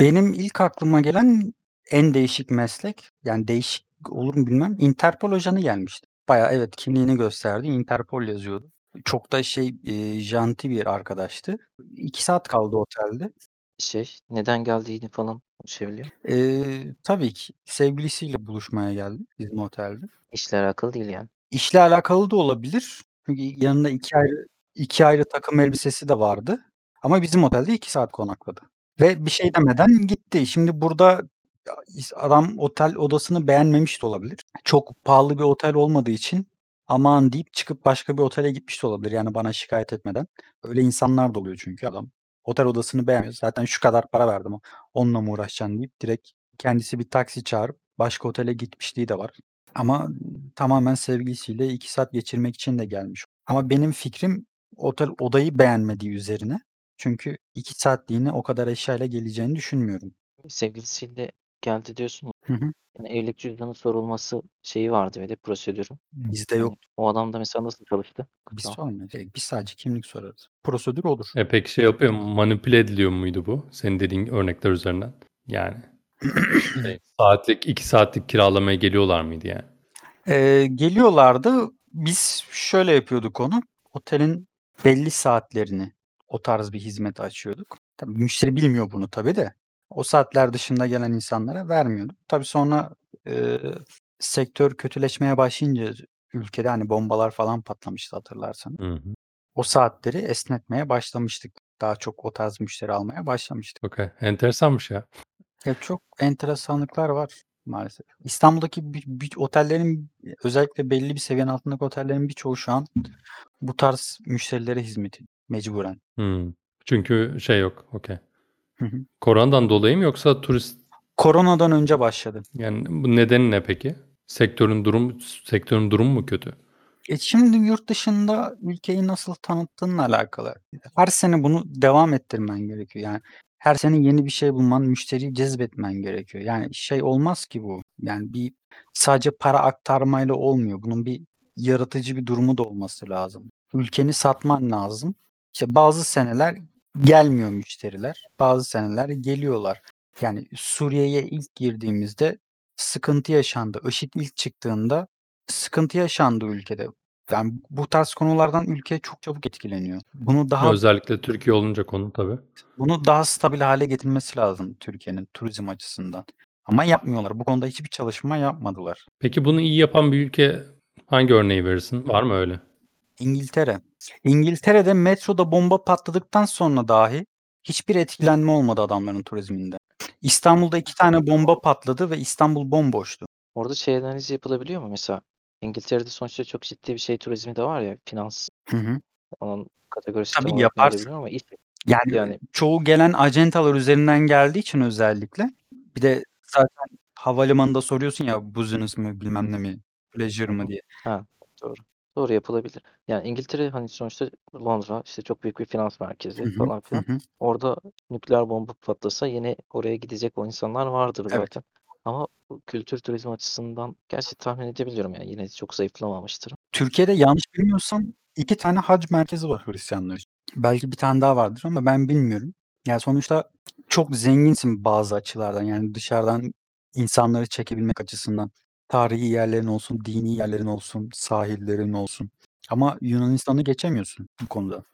Benim ilk aklıma gelen en değişik meslek, yani değişik olur mu bilmem, Interpol ajanı gelmişti. Bayağı evet, kimliğini gösterdi, Interpol yazıyordu. Çok da şey, eee, janti bir arkadaştı. 2 saat kaldı otelde. Şey, neden geldiğini falan konuşabiliyor Eee, tabii ki sevgilisiyle buluşmaya geldi bizim otelde. İşle alakalı değil yani. İşle alakalı da olabilir. Çünkü yanında 2 ayrı 2 ayrı takım elbisesi de vardı ama bizim otelde 2 saat konakladı ve bir şey demeden gitti. Şimdi burada ya is adam otel odasını beğenmemiş de olabilir. Çok pahalı bir otel olmadığı için aman deyip çıkıp başka bir otele gitmiş de olabilir, yani bana şikâyet etmeden. Öyle insanlar da oluyor çünkü adam otel odasını beğenmiyor. Zaten şu kadar para verdim, onunla mı uğraşacaksın deyip direkt kendisi bir taksi çağırıp başka otele gitmişliği de var ama tamamen sevgilisiyle 2 saat geçirmek için de gelmiş. Ama benim fikrim otel odayı beğenmediği üzerine. Çünkü 2 saatliğine o kadar eşyayla geleceğini düşünmüyorum. Sevgilisiyle geldi diyorsun ya. Hı hı. Yani evlilik cüzdanı sorulması şeyi vardı öyle prosedürü. Bizde Hani yok. o adam da mesela nasıl çalıştı? Biz Tamam. sormuyoruz. Direkt biz sadece kimlik sorarız. Prosedür odur. E, peki şey yapıyor mu, manipüle ediliyor muydu bu senin dediğin örnekler üzerinden? Yani şey, saatlik, 2 saatlik kiralamaya geliyorlar mıydı yani? Eee, geliyorlardı. Biz şöyle yapıyorduk onu, otelin belli saatlerini o tarz bir hizmet açıyorduk. Tabii müşteri bilmiyor bunu tabii de. O saatler dışında gelen insanlara vermiyorduk. Tabii sonra, eee, sektör kötüleşmeye başlayınca ülkede, hani, bombalar falan patlamıştı hatırlarsan. Hı hı. O saatleri esnetmeye başlamıştık. Daha çok o tarz müşteri almaya başlamıştık. Okay, enteresanmış ya. Ya, çok enteresanlıklar var maalesef. İstanbul'daki bir bir otellerin özellikle belli bir seviyenin altındaki otellerin birçoğu şu an bu tarz müşterilere hizmet ediyor mecburen. Hımm. Çünkü şey yok. Okay. Hı hı. Koronadan dolayı mı yoksa turist Koronadan önce başladı. Yani bu nedeni ne peki? Sektörün durum sektörün durumu mu kötü? E, şimdi yurt dışında ülkeyi nasıl tanıttığınla alakalı. Her sene bunu devam ettirmen gerekiyor. Yani her sene yeni bir şey bulman, müşteriyi cezbetmen gerekiyor. Yani şey olmaz ki bu. Yani bir sadece para aktarmayla olmuyor. Bunun bir yaratıcı bir durumu da olması lazım. Ülkeni satman lazım. İşte bazı seneler gelmiyor müşteriler. Bazı seneler geliyorlar. Yani Suriye'ye ilk girdiğimizde sıkıntı yaşandı. IŞİD ilk çıktığında sıkıntı yaşandı ülkede. Yani bu tarz konulardan ülke çok çabuk etkileniyor. Bunu daha Özellikle Türkiye olunca konu tabii. bunu daha stabil hâle getirmesi lazım Türkiye'nin turizm açısından. Ama yapmıyorlar. Bu konuda hiçbir çalışma yapmadılar. Peki bunu iyi yapan bir ülke hangi örneği verirsin? Var mı öyle? İngiltere. İngiltere'de metroda bomba patladıktan sonra dahi hiçbir etkilenme olmadı adamların turizminde. İstanbul'da 2 tane bomba patladı ve İstanbul bomboştu. Orada şey analizi yapılabiliyor mu? Mesela İngiltere'de sonuçta çok ciddi bir şey turizmi de var ya, finans. Hı hı. Onun kategorisi Tabii yaparsın. ama iş Yani, Yani çoğu gelen acentalar üzerinden geldiği için özellikle bir de zaten havalimanında soruyorsun ya business mı bilmem ne mi, pleasure mı diye. Ha, doğru. Doğru yapılabilir. Yani İngiltere hani sonuçta Londra işte çok büyük bir finans merkezi hı. falan Hı filan. hı. Orada nükleer bomba patlasa yine oraya gidecek o insanlar vardır Evet. zaten. Ama bu kültür turizmi açısından gerçi tahmin edebiliyorum yani yine çok zayıflamamıştır. Türkiye'de yanlış bilmiyorsam 2 tane hac merkezi var Hristiyanlar için. Belki bir tane daha vardır ama ben bilmiyorum. Yani sonuçta çok zenginsin bazı açılardan. Yani dışarıdan insanları çekebilmek açısından. Tarihi yerlerin olsun, dini yerlerin olsun, sahillerin olsun. Ama Yunanistan'ı geçemiyorsun bu konuda.